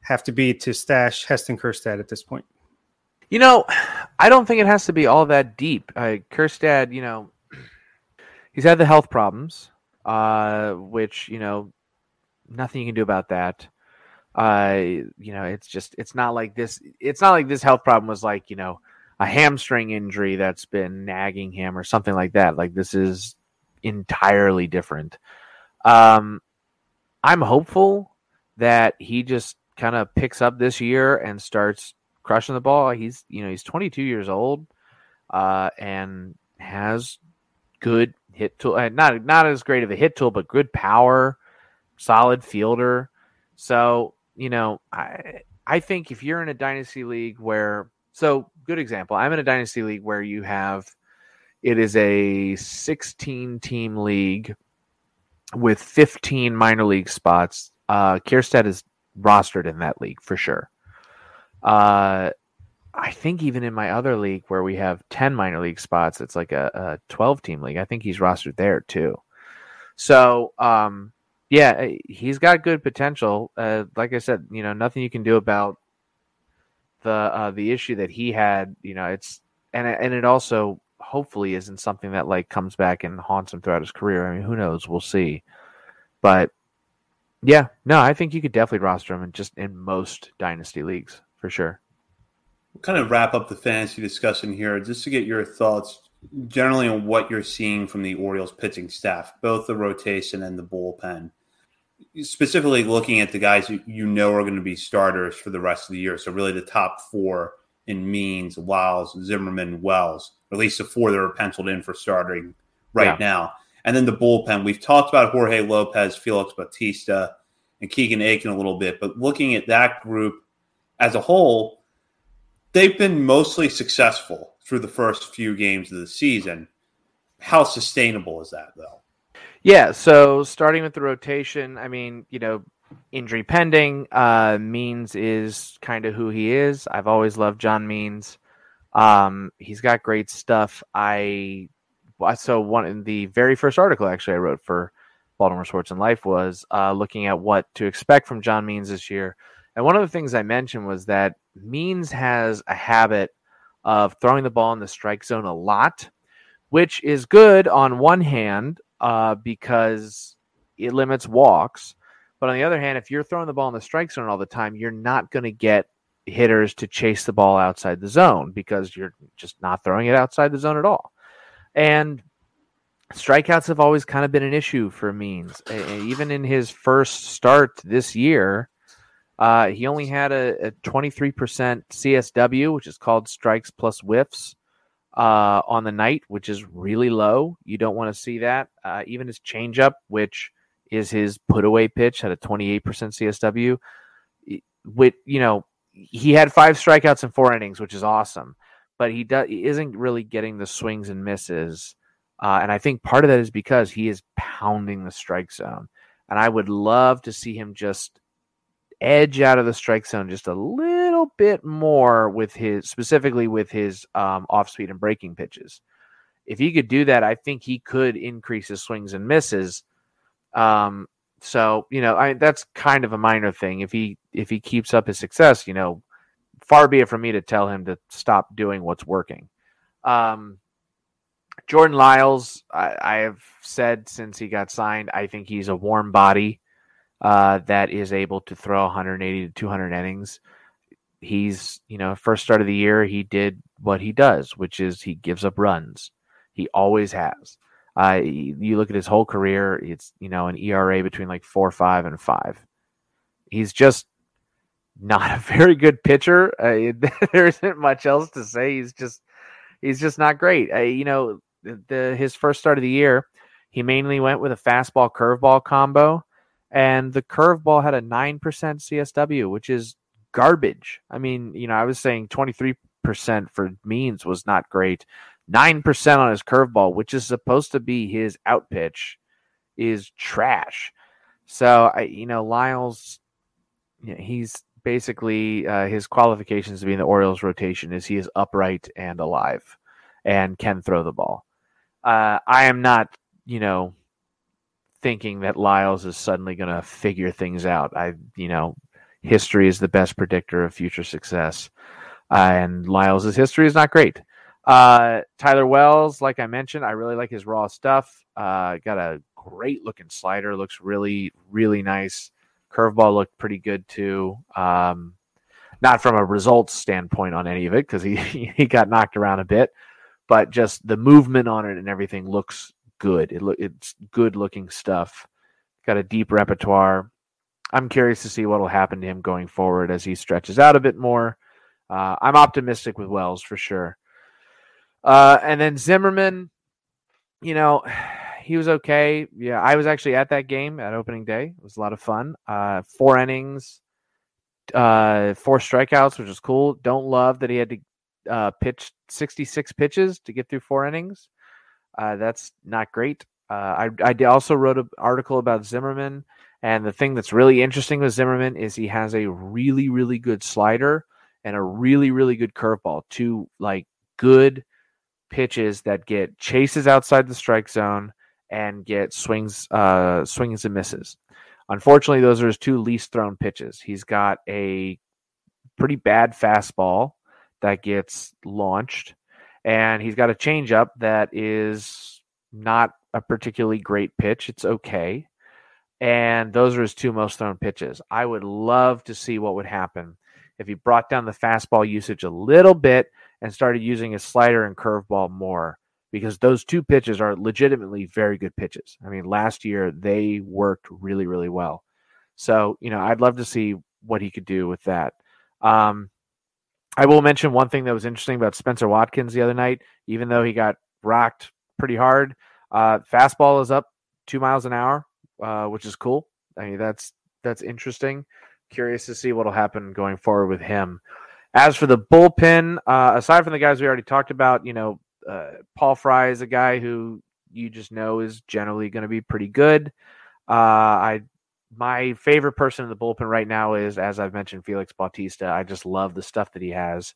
have to be to stash Heston Kjerstad at this point? You know, I don't think it has to be all that deep. Uh, Kjerstad, you know, (clears throat) he's had the health problems, uh, which you know, nothing you can do about that. Uh, you know, it's just it's not like this. It's not like this health problem was like you know a hamstring injury that's been nagging him or something like that. Like this is entirely different. Um, I'm hopeful that he just kind of picks up this year and starts crushing the ball. He's you know he's 22 years old uh, and has good hit tool. Uh, not not as great of a hit tool, but good power, solid fielder. So you know I I think if you're in a dynasty league where so good example. I'm in a dynasty league where you have it is a 16 team league with 15 minor league spots. Uh, Kjerstad is rostered in that league for sure. Uh, I think even in my other league where we have 10 minor league spots, it's like a, a 12 team league. I think he's rostered there too. So, um, yeah, he's got good potential. Uh, like I said, you know, nothing you can do about the uh, the issue that he had, you know, it's and and it also hopefully isn't something that like comes back and haunts him throughout his career. I mean, who knows? We'll see. But yeah, no, I think you could definitely roster him in just in most dynasty leagues for sure. We'll kind of wrap up the fantasy discussion here, just to get your thoughts generally on what you're seeing from the Orioles pitching staff, both the rotation and the bullpen specifically looking at the guys you, you know are going to be starters for the rest of the year. So really the top four in Means, Lyles, Zimmermann, Wells, or at least the four that are penciled in for starting right yeah. now. And then the bullpen. We've talked about Jorge Lopez, Felix Bautista, and Keegan Akin a little bit, but looking at that group as a whole, they've been mostly successful through the first few games of the season. How sustainable is that, though? Yeah, so starting with the rotation, I mean, you know, injury pending. Uh, Means is kind of who he is. I've always loved John Means. Um, he's got great stuff. I so one in the very first article actually I wrote for Baltimore Sports and Life was uh, looking at what to expect from John Means this year. And one of the things I mentioned was that Means has a habit of throwing the ball in the strike zone a lot, which is good on one hand uh, because it limits walks. But on the other hand, if you're throwing the ball in the strike zone all the time, you're not going to get hitters to chase the ball outside the zone because you're just not throwing it outside the zone at all. And strikeouts have always kind of been an issue for Means. Even in his first start this year, uh, he only had a, a, 23% CSW, which is called strikes plus whiffs, uh, on the night, which is really low. You don't want to see that. Uh, even his changeup, which is his put away pitch, had a 28% CSW. With you know, he had five strikeouts in four innings, which is awesome, but he does he isn't really getting the swings and misses uh, and I think part of that is because he is pounding the strike zone. And I would love to see him just edge out of the strike zone just a little bit more with his, specifically with his um, off speed and breaking pitches. If he could do that, I think he could increase his swings and misses. Um, so you know, I that's kind of a minor thing. If he if he keeps up his success, you know, far be it from me to tell him to stop doing what's working. Um, Jordan Lyles, I, I, have said since he got signed, I think he's a warm body uh, that is able to throw 180 to 200 innings. He's, you know, first start of the year, he did what he does, which is he gives up runs. He always has. Uh, you look at his whole career, it's, you know, an ERA between like four, five, and five. He's just not a (laughs) very good pitcher. Uh, (laughs) there isn't much else to say. He's just, he's just not great. Uh, you know, the, his first start of the year, he mainly went with a fastball curveball combo, and the curveball had a nine percent CSW, which is garbage. I mean, you know, I was saying twenty three percent for means was not great. Nine percent on his curveball, which is supposed to be his out pitch, is trash. So I, you know, Lyles, you know, he's basically uh, his qualifications to be in the Orioles rotation is he is upright and alive and can throw the ball. Uh, I am not, you know, thinking that Lyles is suddenly going to figure things out. I, you know, history is the best predictor of future success, uh, and Lyles' history is not great. Uh, Tyler Wells, like I mentioned, I really like his raw stuff. Uh, got a great looking slider, looks really, really nice. Curveball looked pretty good too. Um, not from a results standpoint on any of it because he (laughs) he got knocked around a bit, but just the movement on it and everything looks good. It look it's good looking stuff. Got a deep repertoire. I'm curious to see what will happen to him going forward as he stretches out a bit more. Uh, I'm optimistic with Wells for sure. Uh, and then Zimmermann, you know, (sighs) he was okay. Yeah, I was actually at that game at opening day. It was a lot of fun. Uh, four innings, uh, four strikeouts, which is cool. Don't love that he had to uh, pitched 66 pitches to get through four innings. Uh, that's not great. Uh, I, I also wrote an article about Zimmermann, and the thing that's really interesting with Zimmermann is he has a really, really good slider and a really, really good curveball. Two like good pitches that get chases outside the strike zone and get swings, uh, swings and misses. Unfortunately, those are his two least thrown pitches. He's got a pretty bad fastball that gets launched, and he's got a changeup that is not a particularly great pitch. It's okay. And those are his two most thrown pitches. I would love to see what would happen if he brought down the fastball usage a little bit and started using his slider and curveball more because those two pitches are legitimately very good pitches. I mean, last year they worked really, really well. So, you know, I'd love to see what he could do with that. Um, I will mention one thing that was interesting about Spencer Watkins the other night. Even though he got rocked pretty hard, uh, fastball is up two miles an hour, uh, which is cool. I mean, that's that's interesting. Curious to see what'll happen going forward with him. As for the bullpen, uh, aside from the guys we already talked about, you know, uh, Paul Fry is a guy who you just know is generally going to be pretty good. Uh, I my favorite person in the bullpen right now is, as I've mentioned, Felix Bautista. I just love the stuff that he has.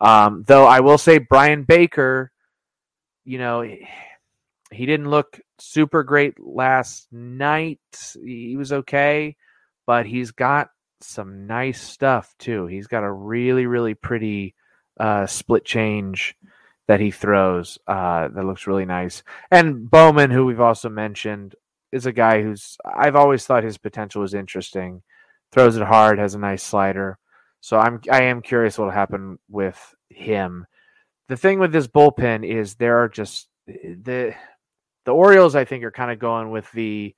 Um, though I will say, Bryan Baker, you know, he didn't look super great last night. He was okay, but he's got some nice stuff too. He's got a really, really pretty uh, split change that he throws uh, that looks really nice. And Baumann, who we've also mentioned, is a guy who's I've always thought his potential was interesting. Throws it hard, has a nice slider. So I'm I am curious what'll happen with him. The thing with this bullpen is there are just the the Orioles I think are kind of going with the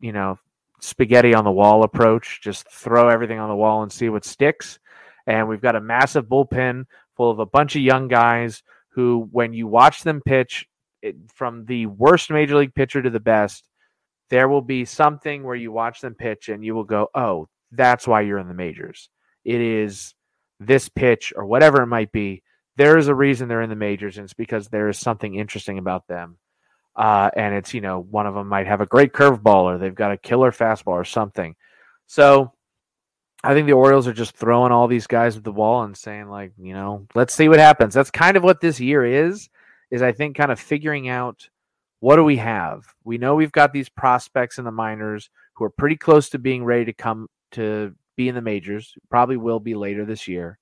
you know spaghetti on the wall approach, just throw everything on the wall and see what sticks. And we've got a massive bullpen full of a bunch of young guys who, when you watch them pitch, it, from the worst major league pitcher to the best, there will be something where you watch them pitch and you will go, oh, that's why you're in the majors. It is this pitch or whatever it might be. There is a reason they're in the majors, and it's because there is something interesting about them. Uh, and it's, you know, one of them might have a great curveball or they've got a killer fastball or something. So I think the Orioles are just throwing all these guys at the wall and saying, like, you know, let's see what happens. That's kind of what this year is, is I think kind of figuring out what do we have? We know we've got these prospects in the minors who are pretty close to being ready to come to be in the majors, probably will be later this year.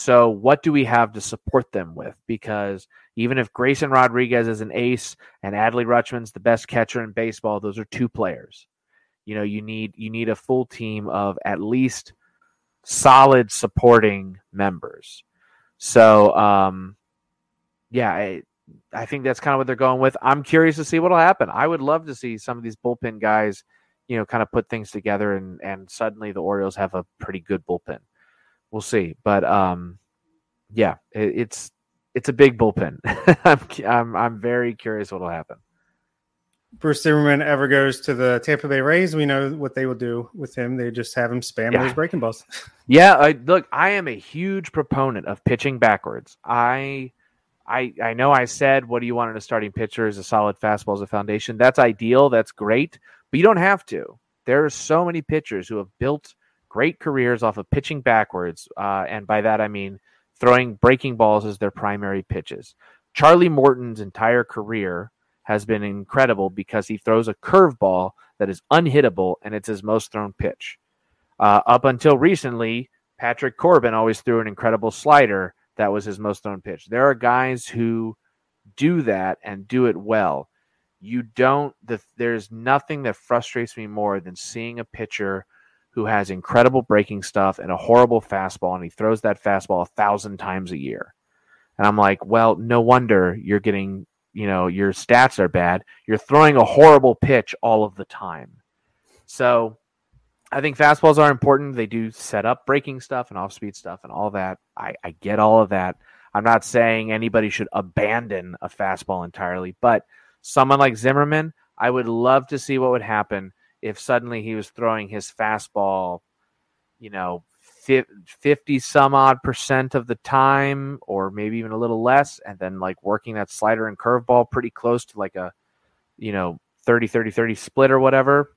So, what do we have to support them with? Because even if Grayson Rodriguez is an ace and Adley Rutschman's the best catcher in baseball, those are two players. You know, you need you need a full team of at least solid supporting members. So, um, yeah, I, I think that's kind of what they're going with. I'm curious to see what'll happen. I would love to see some of these bullpen guys, you know, kind of put things together, and and suddenly the Orioles have a pretty good bullpen we'll see. But um, yeah, it, it's it's a big bullpen. (laughs) I'm, I'm I'm very curious what'll happen. Bruce Zimmermann ever goes to the Tampa Bay Rays, we know what they will do with him. They just have him spam yeah. those breaking balls. (laughs) yeah, I, look, I am a huge proponent of pitching backwards. I, I, I know I said, "What do you want in a starting pitcher?" Is a solid fastball as a foundation. That's ideal. That's great, but you don't have to. There are so many pitchers who have built great careers off of pitching backwards. Uh, and by that, I mean throwing breaking balls as their primary pitches. Charlie Morton's entire career has been incredible because he throws a curveball that is unhittable and it's his most thrown pitch. Uh, up until recently, Patrick Corbin always threw an incredible slider that was his most thrown pitch. There are guys who do that and do it well. You don't, the, there's nothing that frustrates me more than seeing a pitcher who has incredible breaking stuff and a horrible fastball, and he throws that fastball a thousand times a year. And I'm like, well, no wonder you're getting, you know, your stats are bad. You're throwing a horrible pitch all of the time. So I think fastballs are important. They do set up breaking stuff and off speed stuff and all that. I, I get all of that. I'm not saying anybody should abandon a fastball entirely, but someone like Zimmermann, I would love to see what would happen if suddenly he was throwing his fastball, you know, 50 some odd percent of the time, or maybe even a little less, and then like working that slider and curveball pretty close to like a, you know, 30 30 30 split or whatever.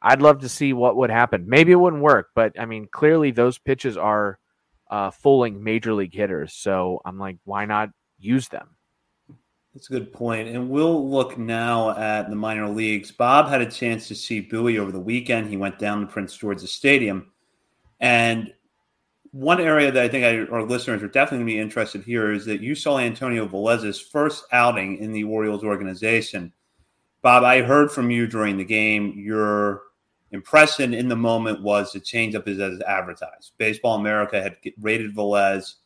I'd love to see what would happen. Maybe it wouldn't work, but I mean, clearly those pitches are uh, fooling major league hitters. So I'm like, why not use them? That's a good point. And we'll look now at the minor leagues. Bob had a chance to see Bowie over the weekend. He went down to Prince George's Stadium. And one area that I think I, our listeners are definitely going to be interested here is that you saw Antonio Velez's first outing in the Orioles organization. Bob, I heard from you during the game. Your impression in the moment was the changeup is as advertised. Baseball America had rated Velez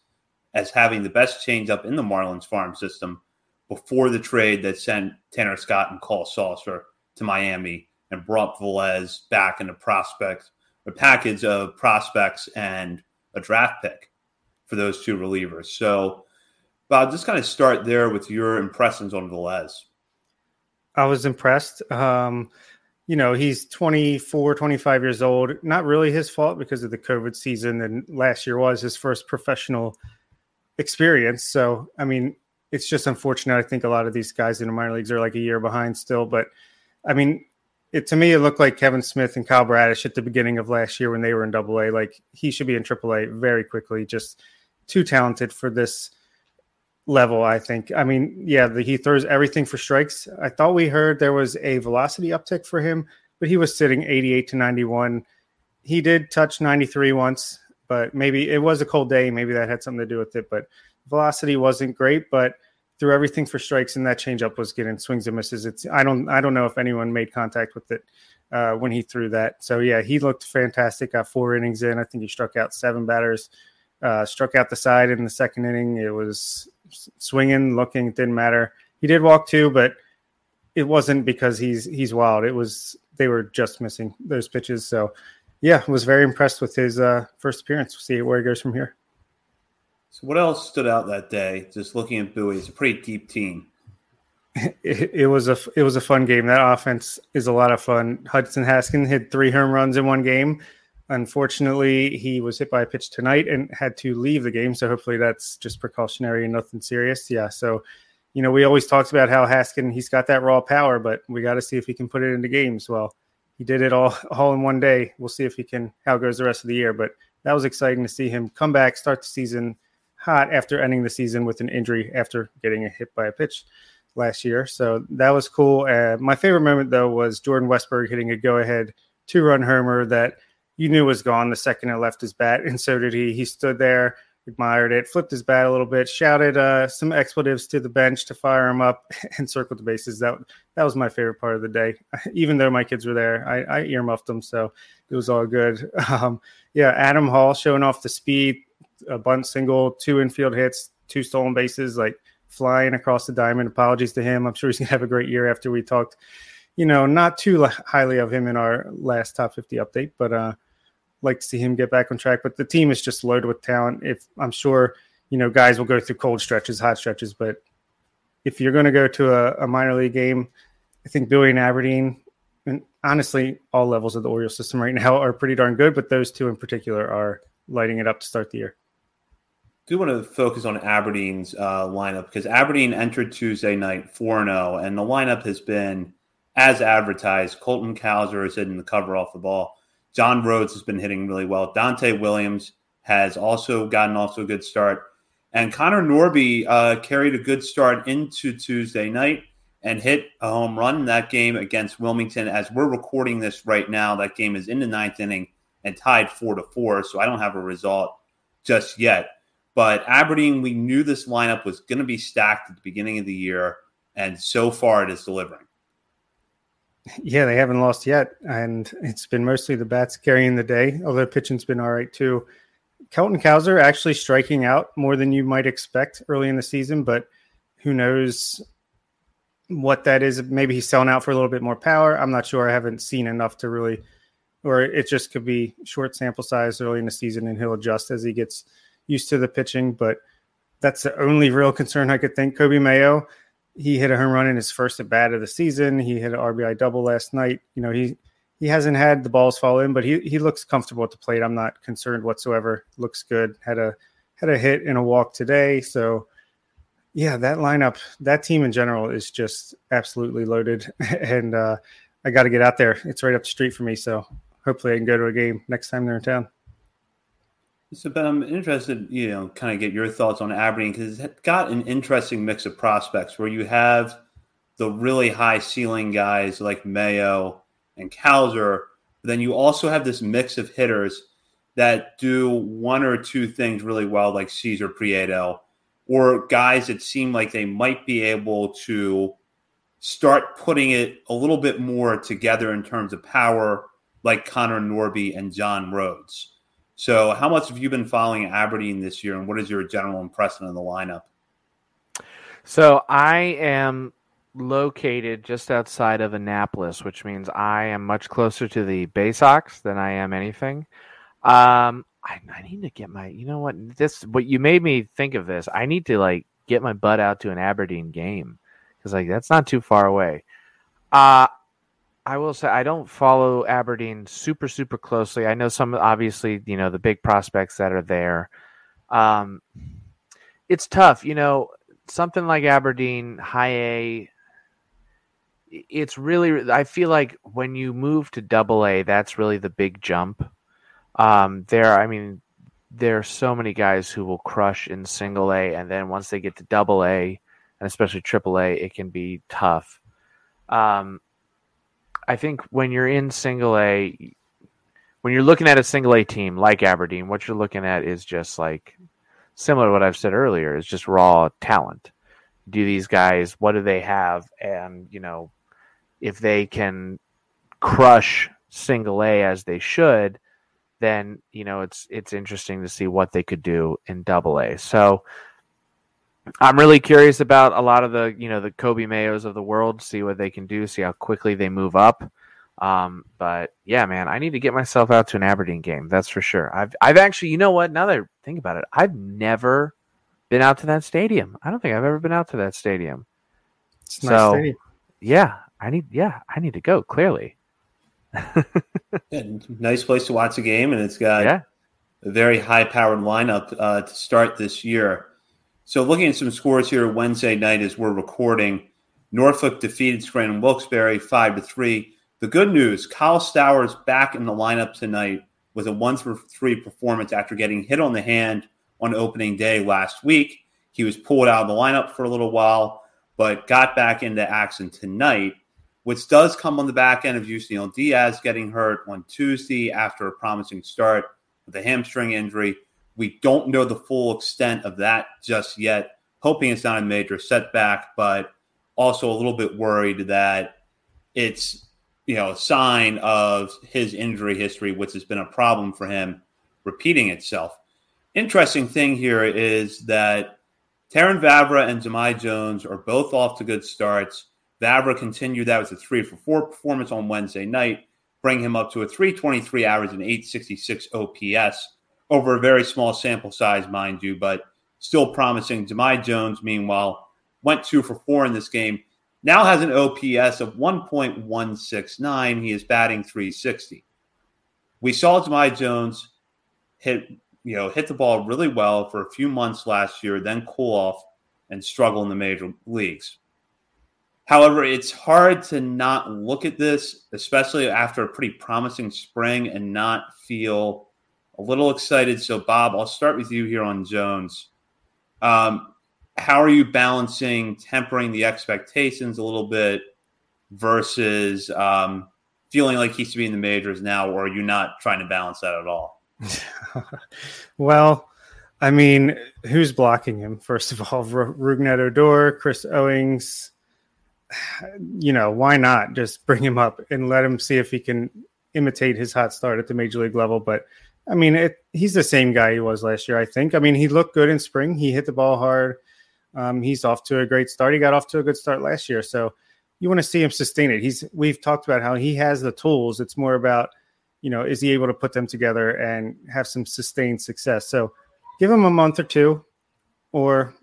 as having the best changeup in the Marlins farm system before the trade that sent Tanner Scott and Cole Sulser to Miami and brought Velez back in a prospect, a package of prospects and a draft pick for those two relievers. So, Bob, just kind of start there with your impressions on Velez. I was impressed. Um, you know, he's 24, 25 years old. Not really his fault because of the COVID season. And last year was his first professional experience. So, I mean, it's just unfortunate. I think a lot of these guys in the minor leagues are like a year behind still. But I mean, it to me it looked like Kevin Smith and Kyle Bradish at the beginning of last year when they were in Double A. Like he should be in Triple A very quickly. Just too talented for this level. I think. I mean, yeah, the, he throws everything for strikes. I thought we heard there was a velocity uptick for him, but he was sitting 88 to 91. He did touch 93 once, but maybe it was a cold day. Maybe that had something to do with it. But velocity wasn't great, but threw everything for strikes, and that changeup was getting swings and misses. It's I don't I don't know if anyone made contact with it uh, when he threw that. So yeah, he looked fantastic. Got four innings in. I think he struck out seven batters. Uh, struck out the side in the second inning. It was swinging, looking. It didn't matter. He did walk two, but it wasn't because he's he's wild. It was they were just missing those pitches. So yeah, was very impressed with his uh, first appearance. We'll see where he goes from here. So what else stood out that day? Just looking at Bowie, it's a pretty deep team. (laughs) It, it, was a it was a fun game. That offense is a lot of fun. Hudson Haskin hit three home runs in one game. Unfortunately, he was hit by a pitch tonight and had to leave the game. So hopefully that's just precautionary and nothing serious. Yeah. So, you know, we always talked about how Haskin he's got that raw power, but we got to see if he can put it into games. Well, he did it all (laughs) all in one day. We'll see if he can how it goes the rest of the year. But that was exciting to see him come back, start the season hot after ending the season with an injury after getting hit by a pitch last year. So that was cool. Uh, my favorite moment though was Jordan Westburg hitting a go-ahead two-run homer that you knew was gone the second it left his bat, and so did he. He stood there, admired it, flipped his bat a little bit, shouted uh, some expletives to the bench to fire him up, (laughs) and circled the bases. That that was my favorite part of the day. (laughs) Even though my kids were there, I, I earmuffed them, so it was all good. (laughs) Um, yeah, Adam Hall showing off the speed, a bunt single, two infield hits, two stolen bases, like flying across the diamond. Apologies to him. I'm sure he's gonna have a great year after we talked. You know, not too highly of him in our last top 50 update, but uh, like to see him get back on track. But the team is just loaded with talent. If I'm sure, you know, guys will go through cold stretches, hot stretches, but if you're going to go to a, a, minor league game, I think Billy and Aberdeen, and honestly, all levels of the Orioles system right now are pretty darn good. But those two in particular are lighting it up to start the year. Do want to focus on Aberdeen's uh, lineup because Aberdeen entered Tuesday night 4 0, and the lineup has been as advertised. Colton Cowser is hitting the cover off the ball. John Rhodes has been hitting really well. Dante Williams has also gotten off to a good start. And Connor Norby uh, carried a good start into Tuesday night and hit a home run in that game against Wilmington. As we're recording this right now, that game is in the ninth inning and tied four to four. So I don't have a result just yet. But Aberdeen, we knew this lineup was going to be stacked at the beginning of the year, and so far it is delivering. Yeah, they haven't lost yet, and it's been mostly the bats carrying the day. Although pitching's been all right too. Colton Cowser actually striking out more than you might expect early in the season, but who knows what that is? Maybe he's selling out for a little bit more power. I'm not sure. I haven't seen enough to really, or it just could be short sample size early in the season, and he'll adjust as he gets used to the pitching. But that's the only real concern I could think. Coby Mayo he hit a home run in his first at bat of the season. He hit an RBI double last night. You know, he he hasn't had the balls fall in, but he he looks comfortable at the plate. I'm not concerned whatsoever. Looks good. Had a had a hit and a walk today. So yeah, that lineup, that team in general is just absolutely loaded. (laughs) and uh, I got to get out there. It's right up the street for me. So hopefully I can go to a game next time they're in town. So, Ben, I'm interested, you know, kind of get your thoughts on Aberdeen because it's got an interesting mix of prospects where you have the really high ceiling guys like Mayo and Cowser. Then you also have this mix of hitters that do one or two things really well, like Caesar Prieto, or guys that seem like they might be able to start putting it a little bit more together in terms of power, like Connor Norby and John Rhodes. So, how much have you been following Aberdeen this year, and what is your general impression of the lineup? So, I am located just outside of Annapolis, which means I am much closer to the Baysox than I am anything. Um, I, I need to get my, you know what, this, what you made me think of this. I need to like get my butt out to an Aberdeen game because like that's not too far away. Uh, I will say I don't follow Aberdeen super super closely. I know some obviously you know the big prospects that are there. Um, it's tough, you know, something like Aberdeen High A. It's really I feel like when you move to Double A, that's really the big jump. Um, there, I mean, there are so many guys who will crush in single A, and then once they get to double A, and especially triple A, it can be tough. Um, I think when you're in single A, when you're looking at a single A team like Aberdeen, what you're looking at is just like similar to what I've said earlier, is just raw talent. Do these guys, what do they have? And, you know, if they can crush single A as they should, then you know it's it's interesting to see what they could do in double A. So I'm really curious about a lot of the you know the Coby Mayos of the world, see what they can do, see how quickly they move up. Um, but yeah, man, I need to get myself out to an Aberdeen game. That's for sure. I've I've actually, you know what? Now that I think about it, I've never been out to that stadium. I don't think I've ever been out to that stadium. It's so, nice stadium. yeah, I need yeah, I need to go. Clearly, (laughs) yeah, nice place to watch a game, and it's got yeah. a very high-powered lineup uh, to start this year. So, looking at some scores here Wednesday night as we're recording, Norfolk defeated Scranton Wilkes-Barre five to three. The good news: Kyle Stowers back in the lineup tonight with a one for three performance after getting hit on the hand on opening day last week. He was pulled out of the lineup for a little while, but got back into action tonight which does come on the back end of Yusniel Diaz getting hurt on Tuesday after a promising start with a hamstring injury. We don't know the full extent of that just yet. Hoping it's not a major setback, but also a little bit worried that it's you know a sign of his injury history, which has been a problem for him, repeating itself. Interesting thing here is that Terrin Vavra and Jahmai Jones are both off to good starts. Vavra continued that with a three for four performance on Wednesday night, bring him up to a 323 average and 866 OPS over a very small sample size, mind you, but still promising. Jahmai Jones, meanwhile, went two for four in this game. Now has an OPS of 1.169. He is batting 360. We saw Jahmai Jones hit, you know, hit the ball really well for a few months last year, then cool off and struggle in the major leagues. However, it's hard to not look at this, especially after a pretty promising spring, and not feel a little excited. So, Bob, I'll start with you here on Jones. Um, how are you balancing tempering the expectations a little bit versus um, feeling like he's to be in the majors now, or are you not trying to balance that at all? (laughs) well, I mean, who's blocking him? First of all, R- Rougned Odor, Chris Owings (sighs) you know, why not just bring him up and let him see if he can imitate his hot start at the major league level? But I mean, it, he's the same guy he was last year, I think. I mean, he looked good in spring. He hit the ball hard. Um, he's off to a great start. He got off to a good start last year. So you want to see him sustain it. He's we've talked about how he has the tools. It's more about, you know, is he able to put them together and have some sustained success? So give him a month or two, or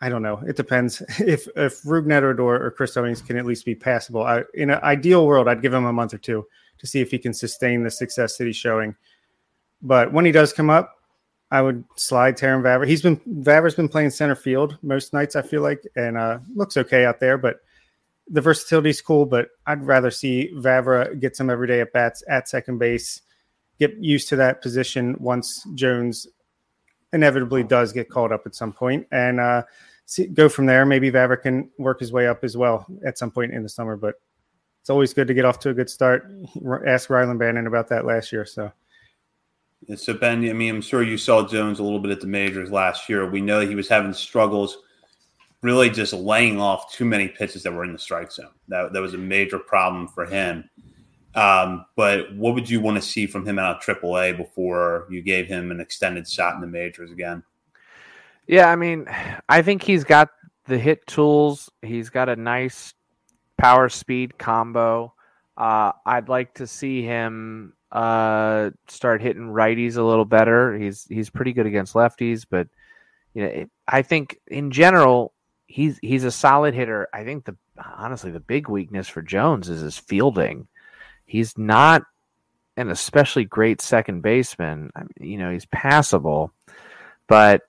I don't know. It depends. (laughs) If if Rougned Odor or Chris Owings can at least be passable, I, in an ideal world, I'd give him a month or two to see if he can sustain the success that he's showing. But when he does come up, I would slide Terrin Vavra. He's been Vavra's been playing center field most nights, I feel like, and uh, looks okay out there. But the versatility's cool. But I'd rather see Vavra get some everyday at bats at second base, get used to that position once Jones inevitably does get called up at some point, and uh, see, go from there. Maybe Vavra can work his way up as well at some point in the summer. But it's always good to get off to a good start. Ask Rylan Bannon about that last year. So. So Ben, I mean, I'm sure you saw Jones a little bit at the majors last year. We know he was having struggles, really just laying off too many pitches that were in the strike zone. That that was a major problem for him. Um, but what would you want to see from him out of AAA before you gave him an extended shot in the majors again? Yeah, I mean, I think he's got the hit tools. He's got a nice power speed combo. Uh, I'd like to see him uh, start hitting righties a little better. He's he's pretty good against lefties, but you know, I think in general he's he's a solid hitter. I think the honestly the big weakness for Jones is his fielding he's not an especially great second baseman. I mean, you know, he's passable, but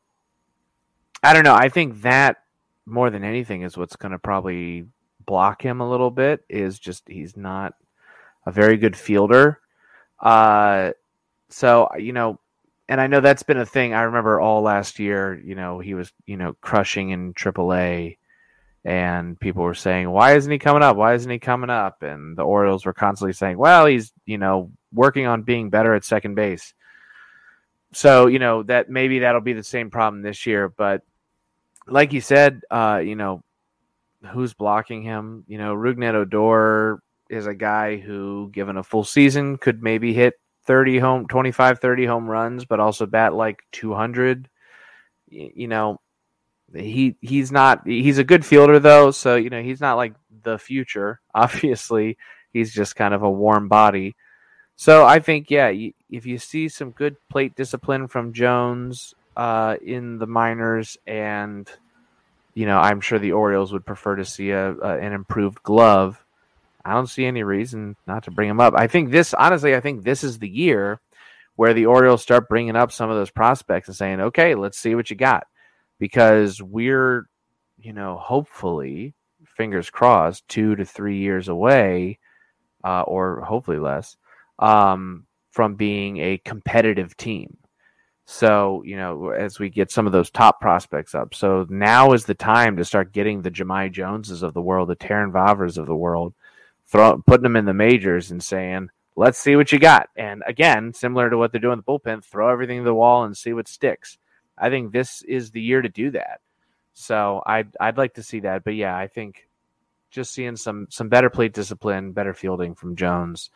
I don't know. I think that more than anything is what's going to probably block him a little bit. Is just he's not a very good fielder. Uh, so you know, and I know that's been a thing. I remember all last year, you know, he was, you know, crushing in AAA, and people were saying, "Why isn't he coming up? Why isn't he coming up?" And the Orioles were constantly saying, "Well, he's, you know, working on being better at second base." So, you know, that maybe that'll be the same problem this year, but like you said, uh, you know, who's blocking him? You know, Rougned Odor is a guy who, given a full season, could maybe hit 30 home 25 30 home runs but also bat like 200 you know he he's not he's a good fielder though so you know he's not like the future (laughs) obviously. He's just kind of a warm body. So i think yeah if you see some good plate discipline from jones uh, in the minors and you know i'm sure the orioles would prefer to see a, a an improved glove I don't see any reason not to bring him up. I think this, honestly, I think this is the year where the Orioles start bringing up some of those prospects and saying, okay, let's see what you got. Because we're, you know, hopefully, fingers crossed, two to three years away, uh, or hopefully less, um, from being a competitive team. So, you know, as we get some of those top prospects up. So now is the time to start getting the Jahmai Joneses of the world, the Terrin Vavras of the world, throw, putting them in the majors and saying, let's see what you got. And again, similar to what they're doing in the bullpen, throw everything to the wall and see what sticks. I think this is the year to do that. So I'd I'd like to see that. But yeah, I think just seeing some some better plate discipline, better fielding from Jones.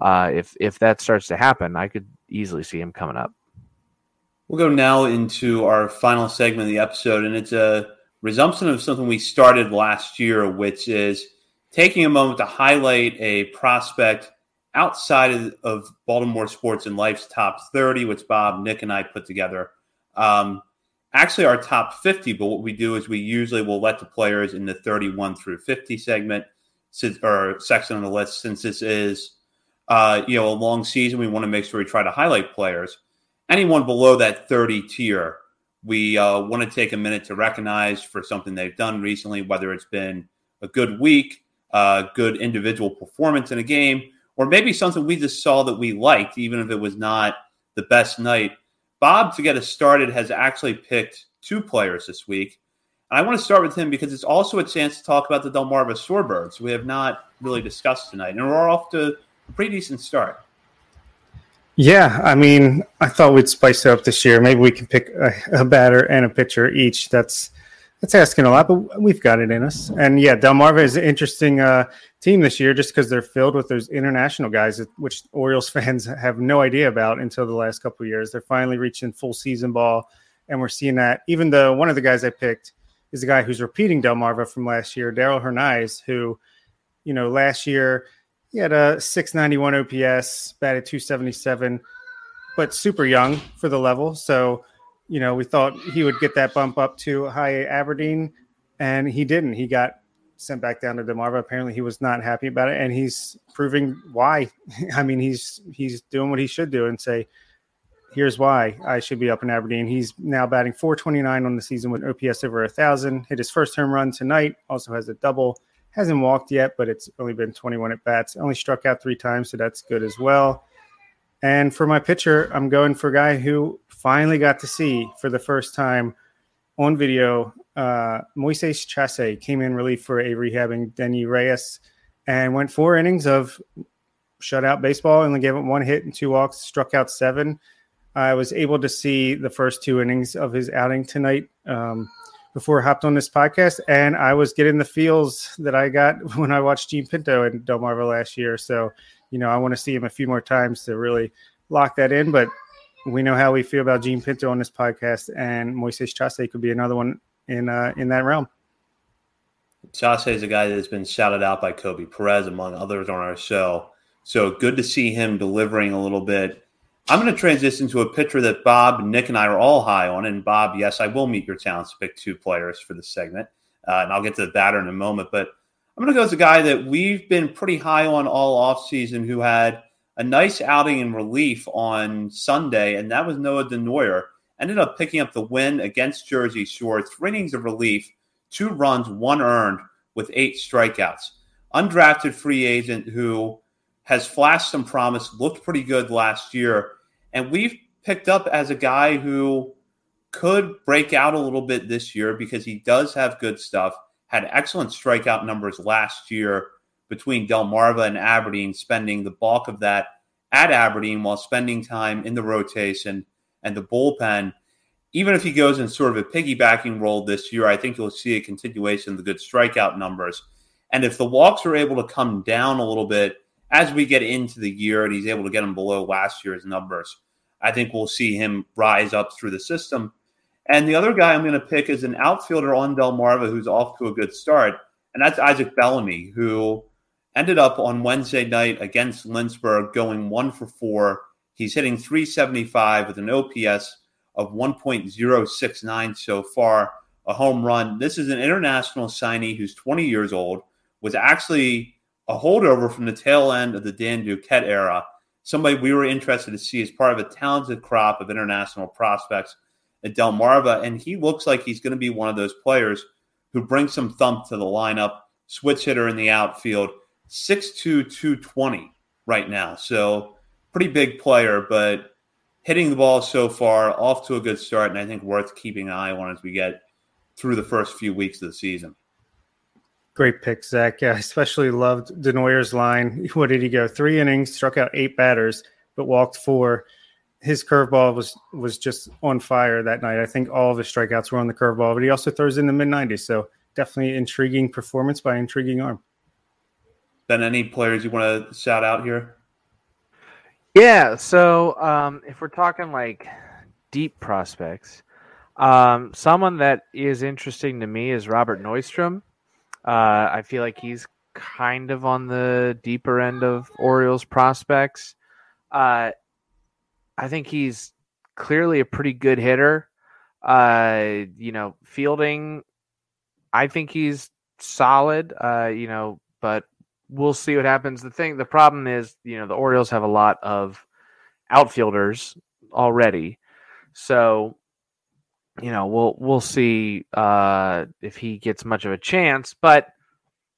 Uh, if if that starts to happen, I could easily see him coming up. We'll go now into our final segment of the episode, and it's a resumption of something we started last year, which is taking a moment to highlight a prospect outside of, Baltimore Sports and Life's top 30, which Bob, Nick, and I put together. Um, actually, our top 50, but what we do is we usually will let the players in the 31 through 50 segment or section on the list, since this is uh, you know a long season, we want to make sure we try to highlight players. Anyone below that 30 tier, we uh, want to take a minute to recognize for something they've done recently, whether it's been a good week, uh, good individual performance in a game, or maybe something we just saw that we liked, even if it was not the best night. Bob, to get us started, has actually picked two players this week. And I want to start with him because it's also a chance to talk about the Delmarva Shorebirds we have not really discussed tonight. And we're off to a pretty decent start. Yeah, I mean, I thought we'd spice it up this year. Maybe we can pick a, a batter and a pitcher each. That's that's asking a lot, but we've got it in us. And yeah, Delmarva is an interesting uh, team this year just because they're filled with those international guys, which Orioles (laughs) fans have no idea about until the last couple of years. They're finally reaching full season ball, and we're seeing that. Even though one of the guys I picked is a guy who's repeating Delmarva from last year, Darell Hernaiz, who, you know, last year he had a 691 OPS, batted 277, but super young for the level. So you know, we thought he would get that bump up to high Aberdeen, and he didn't. He got sent back down to Delmarva. Apparently, he was not happy about it, and he's proving why. (laughs) I mean, he's he's doing what he should do and say, "Here's why I should be up in Aberdeen." He's now batting 429 on the season with OPS over a thousand. Hit his first home run tonight. Also has a double. Hasn't walked yet, but it's only been 21 at bats. Only struck out three times, so that's good as well. And for my pitcher, I'm going for a guy who finally got to see for the first time on video. Uh, Moises Chace came in relief for a rehabbing Denyi Reyes and went four innings of shutout baseball. and Only gave it one hit and two walks, struck out seven. I was able to see the first two innings of his outing tonight um, before I hopped on this podcast, and I was getting the feels that I got (laughs) when I watched Jean Pinto in Delmarva last year. So, you know, I want to see him a few more times to really lock that in. But we know how we feel about Jean Pinto on this podcast, and Moises Chace could be another one in uh, in that realm. Chace is a guy that has been shouted out by Kobe Perez, among others, on our show. So good to see him delivering a little bit. I'm going to transition to a pitcher that Bob, Nick, and I are all high on. And Bob, yes, I will meet your talents to pick two players for this segment. Uh, and I'll get to the batter in a moment. But I'm going to go with a guy that we've been pretty high on all offseason who had a nice outing in relief on Sunday, and that was Noah Denoyer. Ended up picking up the win against Jersey Shore. Three innings of relief, two runs, one earned with eight strikeouts. Undrafted free agent who has flashed some promise, looked pretty good last year. And we've picked up as a guy who could break out a little bit this year because he does have good stuff. Had excellent strikeout numbers last year between Delmarva and Aberdeen, spending the bulk of that at Aberdeen while spending time in the rotation and the bullpen. Even if he goes in sort of a piggybacking role this year, I think you'll see a continuation of the good strikeout numbers. And if the walks are able to come down a little bit as we get into the year and he's able to get them below last year's numbers, I think we'll see him rise up through the system. And the other guy I'm going to pick is an outfielder on Delmarva who's off to a good start, and that's Isaac Bellony, who ended up on Wednesday night against Lynchburg going one for four. He's hitting 375 with an OPS of 1.069 so far, a home run. This is an international signee who's 20 years old, was actually a holdover from the tail end of the Dan Duquette era. Somebody we were interested to see as part of a talented crop of international prospects at Delmarva. And he looks like he's going to be one of those players who brings some thump to the lineup, switch hitter in the outfield, 6'2, 220 right now. So pretty big player, but hitting the ball so far, off to a good start, and I think worth keeping an eye on as we get through the first few weeks of the season. Great pick, Zach. Yeah, I especially loved Denoyer's line. (laughs) What did he go? Three innings, struck out eight batters, but walked four. His curveball was was just on fire that night. I think all of his strikeouts were on the curveball, but he also throws in the mid 90s. So definitely intriguing performance by intriguing arm. Ben, any players you want to shout out here? Yeah. So um, if we're talking like deep prospects, um, someone that is interesting to me is Robert Neustrom. Uh, I feel like he's kind of on the deeper end of Orioles prospects. Uh, I think he's clearly a pretty good hitter. Uh, you know, fielding, I think he's solid. Uh, you know, but we'll see what happens. The thing, the problem is, you know, the Orioles have a lot of outfielders already, so you know we'll we'll see uh, if he gets much of a chance. But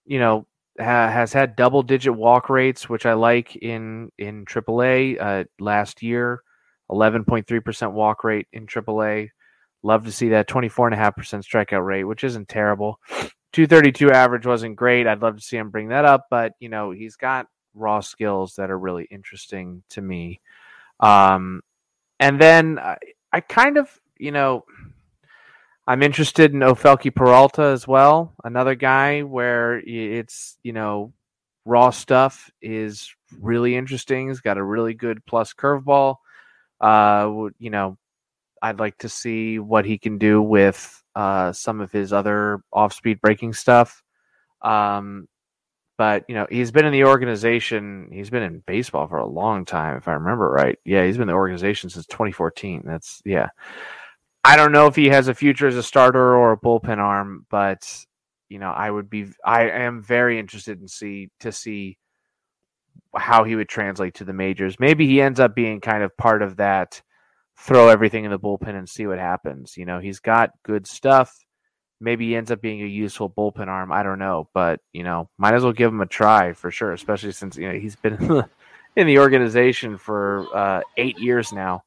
you know, ha- has had double digit walk rates, which I like in in AAA uh, last year. 11.3% walk rate in AAA. Love to see that 24.5% strikeout rate, which isn't terrible. (sniffs) 232 average wasn't great. I'd love to see him bring that up, but you know, he's got raw skills that are really interesting to me. Um, and then I, I kind of, you know, I'm interested in Ofelky Peralta as well. Another guy where it's, you know, raw stuff is really interesting. He's got a really good plus curveball. Uh, you know, I'd like to see what he can do with uh, some of his other off-speed breaking stuff. Um, but you know, he's been in the organization. He's been in baseball for a long time, if I remember right. Yeah, he's been in the organization since 2014. That's yeah. I don't know if he has a future as a starter or a bullpen arm, but you know, I would be. I am very interested in see to see how he would translate to the majors. Maybe he ends up being kind of part of that throw everything in the bullpen and see what happens. You know, he's got good stuff. Maybe he ends up being a useful bullpen arm. I don't know, but you know, might as well give him a try for sure. Especially since you know he's been (laughs) in the, organization for uh, eight years now.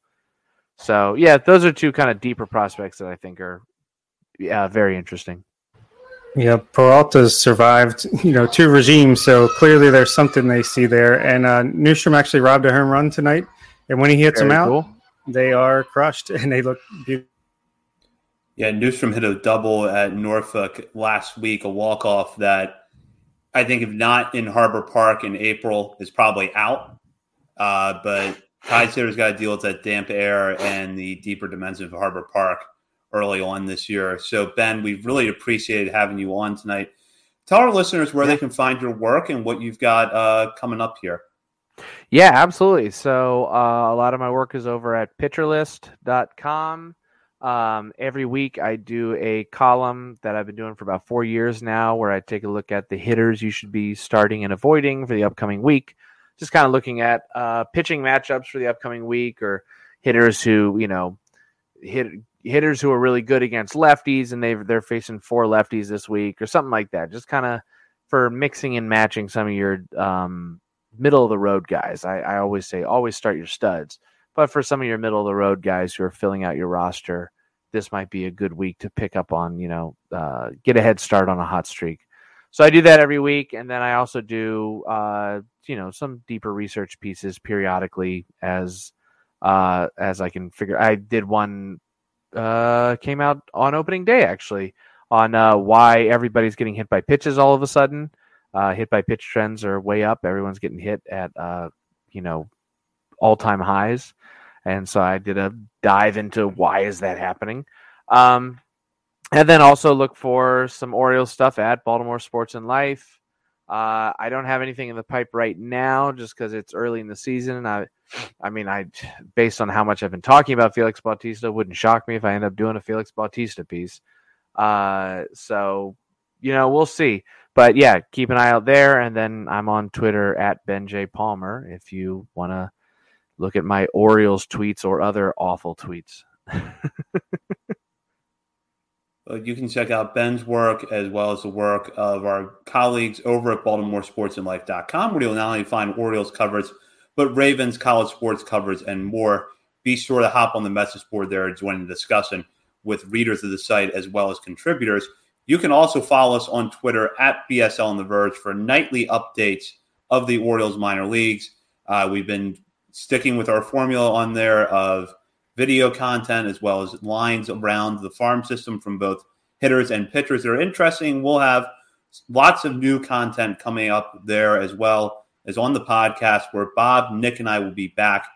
So yeah, those are two kind of deeper prospects that I think are yeah very interesting. Yeah, Peralta's survived, you know, two regimes, so clearly there's something they see there. And uh, Neustrom actually robbed a home run tonight, and when he hits Very them out, cool they are crushed (laughs) and they look beautiful. Yeah, Neustrom hit a double at Norfolk last week, a walk off that I think, if not in Harbor Park in April, is probably out. Uh, but Tides hitters got to deal with that damp air and the deeper dimensions of Harbor Park early on this year. So, Ben, we've really appreciated having you on tonight. Tell our listeners where yeah. they can find your work and what you've got uh, coming up here. Yeah, absolutely. So uh, a lot of my work is over at pitcherlist.com. Um, every week I do a column that I've been doing for about four years now where I take a look at the hitters you should be starting and avoiding for the upcoming week. Just kind of looking at uh, pitching matchups for the upcoming week or hitters who, you know, hit hitters who are really good against lefties and they they're facing four lefties this week or something like that. Just kind of for mixing and matching some of your um, middle of the road guys. I, I always say always start your studs. But for some of your middle of the road guys who are filling out your roster, this might be a good week to pick up on, you know, uh, get a head start on a hot streak. So I do that every week, and then I also do, uh, you know, some deeper research pieces periodically as uh, as I can figure. I did one uh, came out on opening day actually on uh, why everybody's getting hit by pitches all of a sudden. Uh, hit by pitch trends are way up. Everyone's getting hit at uh, you know all time highs, and so I did a dive into why is that happening. Um, and then also look for some Orioles stuff at Baltimore Sports and Life. Uh, I don't have anything in the pipe right now, just because it's early in the season. I, I mean, I, based on how much I've been talking about Felix Bautista, wouldn't shock me if I end up doing a Felix Bautista piece. Uh, so, you know, we'll see. But yeah, keep an eye out there, and then I'm on Twitter at Ben J Palmer if you want to look at my Orioles tweets or other awful tweets. (laughs) Uh, you can check out Ben's work as well as the work of our colleagues over at BaltimoreSportsAndLife.com, where you'll not only find Orioles coverage, but Ravens college sports coverage and more. Be sure to hop on the message board there and join the discussion with readers of the site as well as contributors. You can also follow us on Twitter at BSL on the Verge for nightly updates of the Orioles minor leagues. Uh, we've been sticking with our formula on there of video content as well as lines around the farm system from both hitters and pitchers that are interesting. We'll have lots of new content coming up there as well as on the podcast where Bob, Nick, and I will be back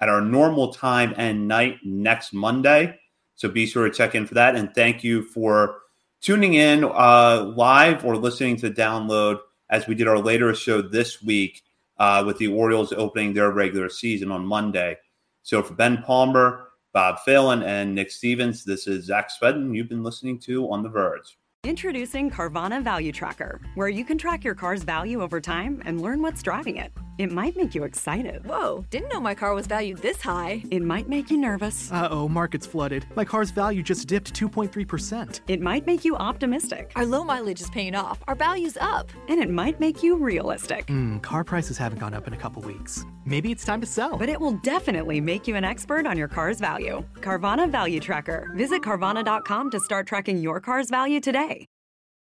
at our normal time and night next Monday. So be sure to check in for that. And thank you for tuning in uh, live or listening to download as we did our later show this week uh, with the Orioles opening their regular season on Monday. So for Ben Palmer, Bob Phelan, and Nick Stevens, this is Zach Spedden. You've been listening to On the Verge. Introducing Carvana Value Tracker, where you can track your car's value over time and learn what's driving it. It might make you excited. Whoa, didn't know my car was valued this high. It might make you nervous. Uh oh, market's flooded. My car's value just dipped 2.3%. It might make you optimistic. Our low mileage is paying off. Our value's up. And it might make you realistic. Hmm, car prices haven't gone up in a couple weeks. Maybe it's time to sell. But it will definitely make you an expert on your car's value. Carvana Value Tracker. Visit Carvana.com to start tracking your car's value today.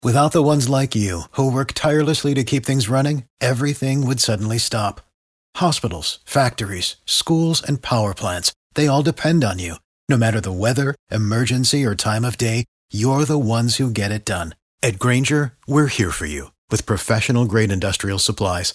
Without the ones like you, who work tirelessly to keep things running, everything would suddenly stop. Hospitals, factories, schools, and power plants, they all depend on you. No matter the weather, emergency, or time of day, you're the ones who get it done. At Grainger, we're here for you with professional grade industrial supplies.